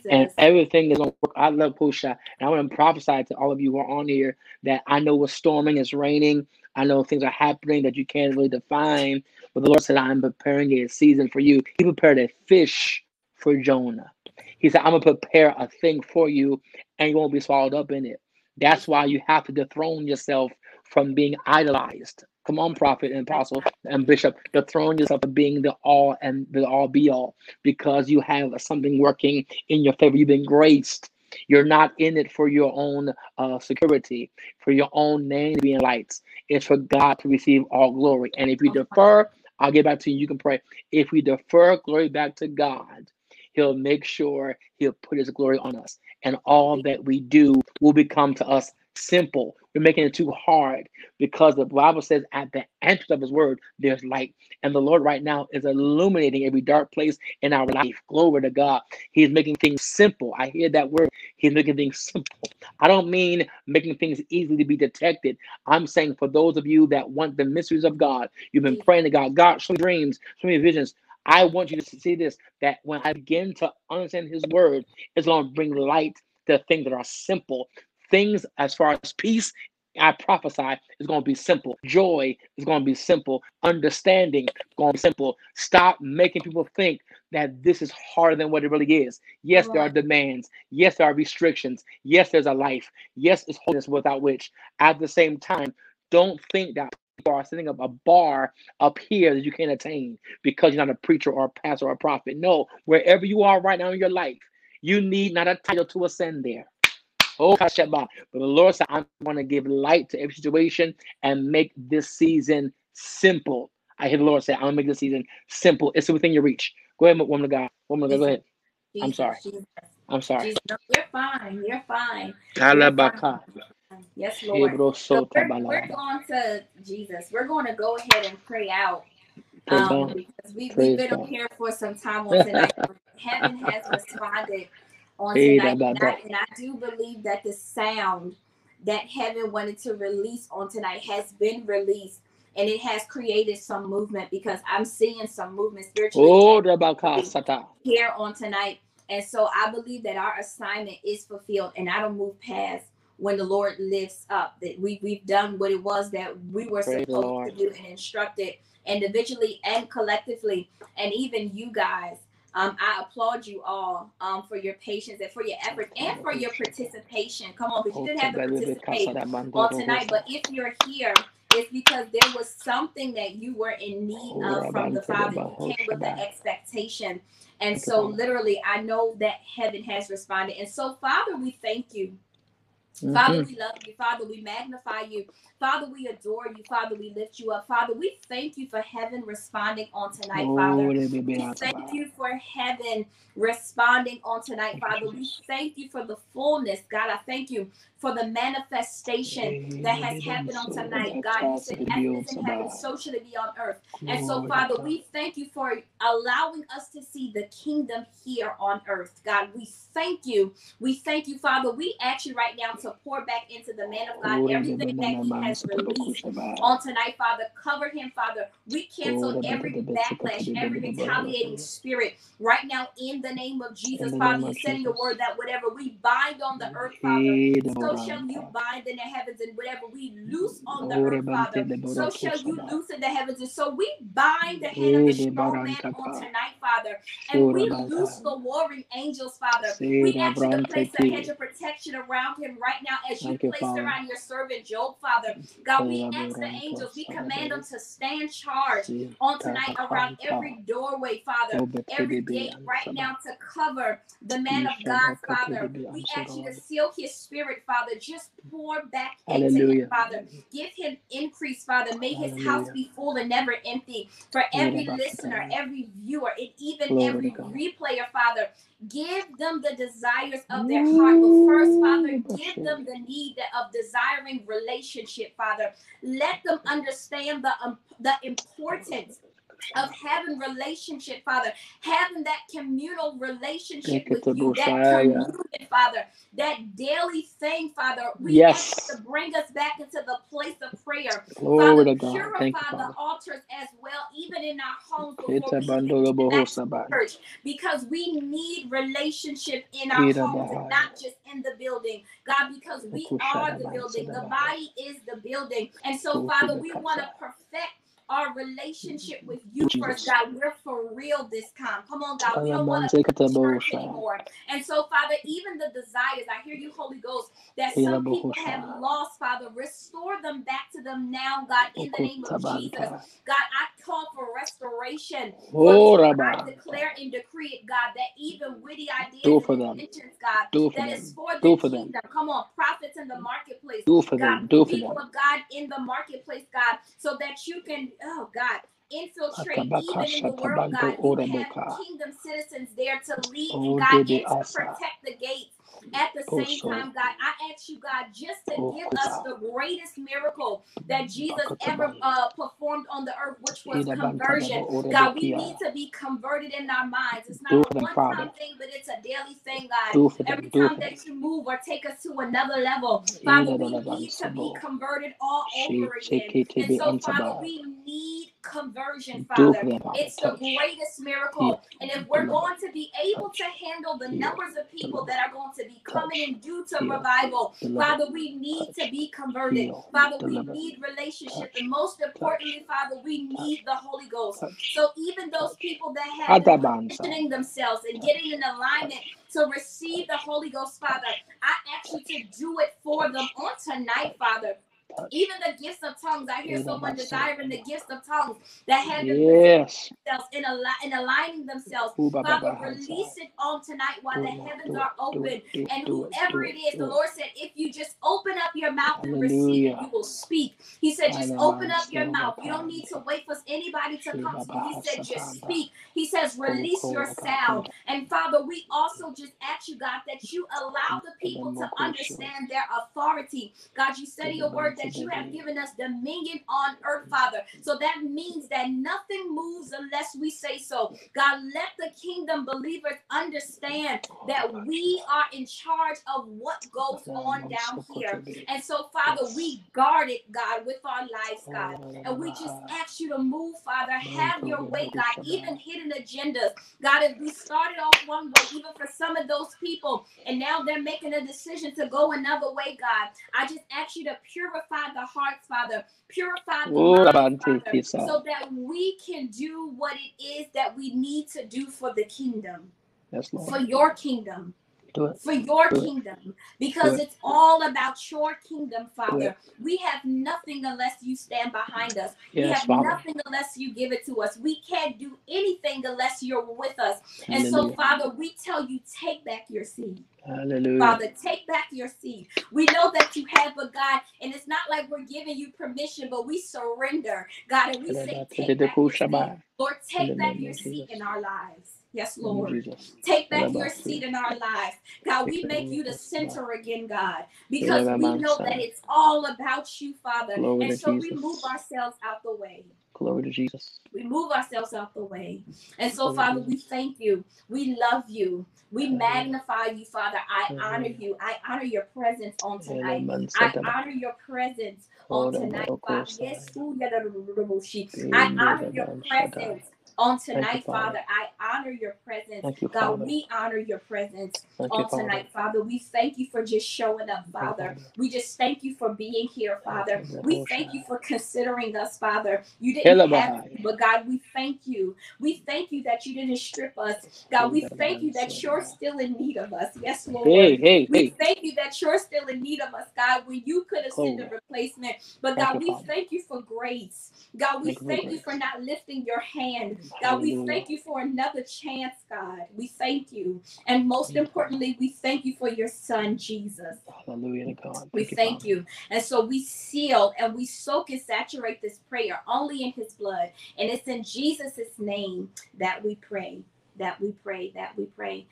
And everything is on work. I love Pusha. And I want to prophesy to all of you who are on here that I know it's storming, it's raining. I know things are happening that you can't really define. But the Lord said, I'm preparing a season for you. He prepared a fish for Jonah. He said, I'm going to prepare a thing for you and you won't be swallowed up in it. That's why you have to dethrone yourself from being idolized. Come on, prophet and apostle and bishop, dethrone yourself from being the all and the all be all because you have something working in your favor. You've been graced. You're not in it for your own uh, security, for your own name to be in lights. It's for God to receive all glory. And if you defer, I'll get back to you. You can pray. If we defer glory back to God, He'll make sure He'll put His glory on us. And all that we do will become to us simple. We're making it too hard because the Bible says at the entrance of His word, there's light. And the Lord right now is illuminating every dark place in our life. Glory to God. He's making things simple. I hear that word. He's making things simple. I don't mean making things easily to be detected. I'm saying for those of you that want the mysteries of God, you've been praying to God, God, show me dreams, show me visions. I want you to see this that when I begin to understand His word, it's going to bring light to things that are simple. Things as far as peace, I prophesy, is going to be simple. Joy is going to be simple. Understanding is going to be simple. Stop making people think that this is harder than what it really is. Yes, there are demands. Yes, there are restrictions. Yes, there's a life. Yes, it's holiness without which. At the same time, don't think that people are setting up a bar up here that you can't attain because you're not a preacher or a pastor or a prophet. No, wherever you are right now in your life, you need not a title to ascend there. Oh, Hashem. But the Lord said, I'm going to give light to every situation and make this season simple. I hear the Lord say, I'm going to make this season simple. It's within your reach. Go ahead, woman of God. Woman of God, go ahead. I'm sorry. Jesus, I'm sorry. Jesus. No, you're fine. You're fine. You're Kalabaka. fine. Yes, Lord. So we're, we're going to Jesus. We're going to go ahead and pray out Praise um, God. because we, we've been God. up here for some time on tonight. (laughs) Heaven has responded on Hey, tonight, da, and I, and I do believe that the sound that heaven wanted to release on tonight has been released. And it has created some movement because I'm seeing some movement spiritually Oh, and Rabaka Sata. here on tonight. And so I believe that our assignment is fulfilled and I don't move past when the Lord lifts up that we, we've done what it was that we were Praise supposed to do and instructed individually and collectively. And even you guys Um, I applaud you all um, for your patience and for your effort and for your participation. Come on, but you didn't have to participate on tonight. But if you're here, it's because there was something that you were in need of from the Father. You came with the expectation. And so, literally, I know that heaven has responded. And so, Father, we thank you. Mm-hmm. Father, we love you. Father, we magnify you. Father, we adore you. Father, we lift you up. Father, we thank you for heaven responding on tonight, Father. We thank you for heaven responding on tonight, Father. We thank you for the fullness. God, I thank you for the manifestation that has happened on tonight. God, you said, as is in heaven, so should it be on earth. And so, Father, we thank you for allowing us to see the kingdom here on earth. God, we thank you. We thank you, Father. We ask you right now to pour back into the man of God everything that he has released on tonight, Father. Cover him, Father. We cancel every backlash, every retaliating spirit right now in the name of Jesus, Father. You said in your word that whatever we bind on the earth, Father, so shall you bind in the heavens, and whatever we loose on the earth, Father, so shall you loose in the heavens. And so we bind the hand of the strong man on tonight, Father, and we loose the warring angels, Father. We ask you to place a hedge of protection around him right now as you placed around your servant Job, Father. God, we ask the angels, we command them to stand charge on tonight around every doorway, Father, every gate right now to cover the man of God, Father. We ask you to seal his spirit, Father. Just pour back into him, Father. Give him increase, Father. May his house be full and never empty. For every listener, every viewer, and even every replayer, Father. Give them the desires of their heart. But first, Father, give them the need of desiring relationship, Father. Let them understand the, um, the importance of having relationship, Father, having that communal relationship with you, that communion, Father, that daily thing, Father. We yes. ask to bring us back into the place of prayer. Glory Father, purify you, the altars as well, even in our homes before church, because we need relationship in our homes and not just in the building. God, because we are the building. The body is the building. And so, Father, we want to perfect our relationship with you Jesus. first, God. We're for real this time. Come on, God. We don't want to church anymore. And so, Father, even the desires, I hear you, Holy Ghost, that some people have lost, Father, restore them back to them now, God, in the name of Jesus. God, I call for restoration. For oh, I declare and decree it, God, that even witty ideas Do for inventions, God, Do for that them. is for Do for. Them. Come on, prophets in the marketplace. Do for God, them. Do for people them. of God in the marketplace, God, so that you can oh God, infiltrate even in the world, God. You have kingdom citizens there to lead and God and to protect the gates. At the oh, same time, God, I ask you, God, just to oh, give us the greatest miracle that Jesus ever uh, performed on the earth, which was conversion. God, we need to be converted in our minds. It's not a one time thing, but it's a daily thing, God. Every time that you move or take us to another level, Father, we need to be converted all over again. And so, Father, we need conversion, Father. It's the greatest miracle. And if we're going to be able to handle the numbers of people that are going to be coming in due to revival, Father, we need to be converted. Father, we need relationship. And most importantly, Father, we need the Holy Ghost. So even those people that have been positioning themselves and getting in alignment to receive the Holy Ghost, Father, I ask you to do it for them on tonight, Father. Even the gifts of tongues, I hear someone desiring the gifts of tongues that have been yes. themselves in, al- in aligning themselves. Father, release it on tonight while the heavens are open. And whoever it is, the Lord said, if you just open up your mouth and receive it, you will speak. He said, just open up your mouth. You don't need to wait for anybody to come to you. He said, just speak. He says, release your sound. And Father, we also just ask you, God, that you allow the people to understand their authority. God, you said in your word that you have given us dominion on earth, Father. So that means that nothing moves unless we say so. God, let the kingdom believers understand that we are in charge of what goes on down here. And so, Father, we guard it, God, with with our lives, God. And we just ask you to move, Father. Have your way, God. Even hidden agendas. God, if we started off one way, even for some of those people, and now they're making a decision to go another way, God, I just ask you to purify the hearts, Father. Purify the minds, Father, so that we can do what it is that we need to do for the kingdom, Yes, for your kingdom Do it. for your Do it. kingdom because it. it's all about your kingdom, Father. We have nothing unless you stand behind us. we have Father. nothing unless you give it to us. We can't do anything unless you're with us. And so, Father, we tell you, take back your seed. Hallelujah. Father, take back your seed. We know that you have a God, and it's not like we're giving you permission, but we surrender, God, and we say, take back. Lord, take back your seat in our lives. Yes, In the name of Lord. Take back your seat in our lives. God, we make you the center again, God, because we know that it's all about you, Father. And so we move ourselves out the way. Glory to Jesus. We move ourselves out the way. And so, Father, we thank you. We love you. We magnify you, Father. I honor you. I honor your presence on tonight. I honor your presence on tonight, Father. Yes. I honor your presence on Thank you, tonight, Father. Father. I honor your presence. You, God, Father. we honor your presence Thank you, on Father. tonight, Father. We thank you for just showing up, Thank you, Father. Father. We just thank you for being here, Father. Thank We thank you for considering us, Father. You didn't Hela have to, but God, we thank you. We thank you that you didn't strip us. God, we thank you that you're still in need of us. Yes, Lord. Hey, hey, We hey. thank you that you're still in need of us, God, when you could have sent a replacement. But God, you, we Father. thank you for grace. God, we Thank you thank you for not lifting your hand. God, we thank you for another chance, God. We thank you. And most Thank you, Father. importantly, we thank you for your son, Jesus. Hallelujah to God. We Thank you, thank Father. you. And so we seal and we soak and saturate this prayer only in his blood. And it's in Jesus' name that we pray. That we pray. That we pray.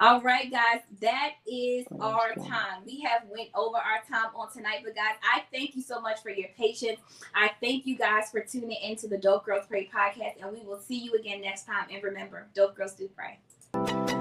All right, guys, that is our time. We have went over our time on tonight, but guys, I thank you so much for your patience. I thank you guys for tuning into the Dope Girlz Pray podcast, and we will see you again next time. And remember, Dope Girlz do pray.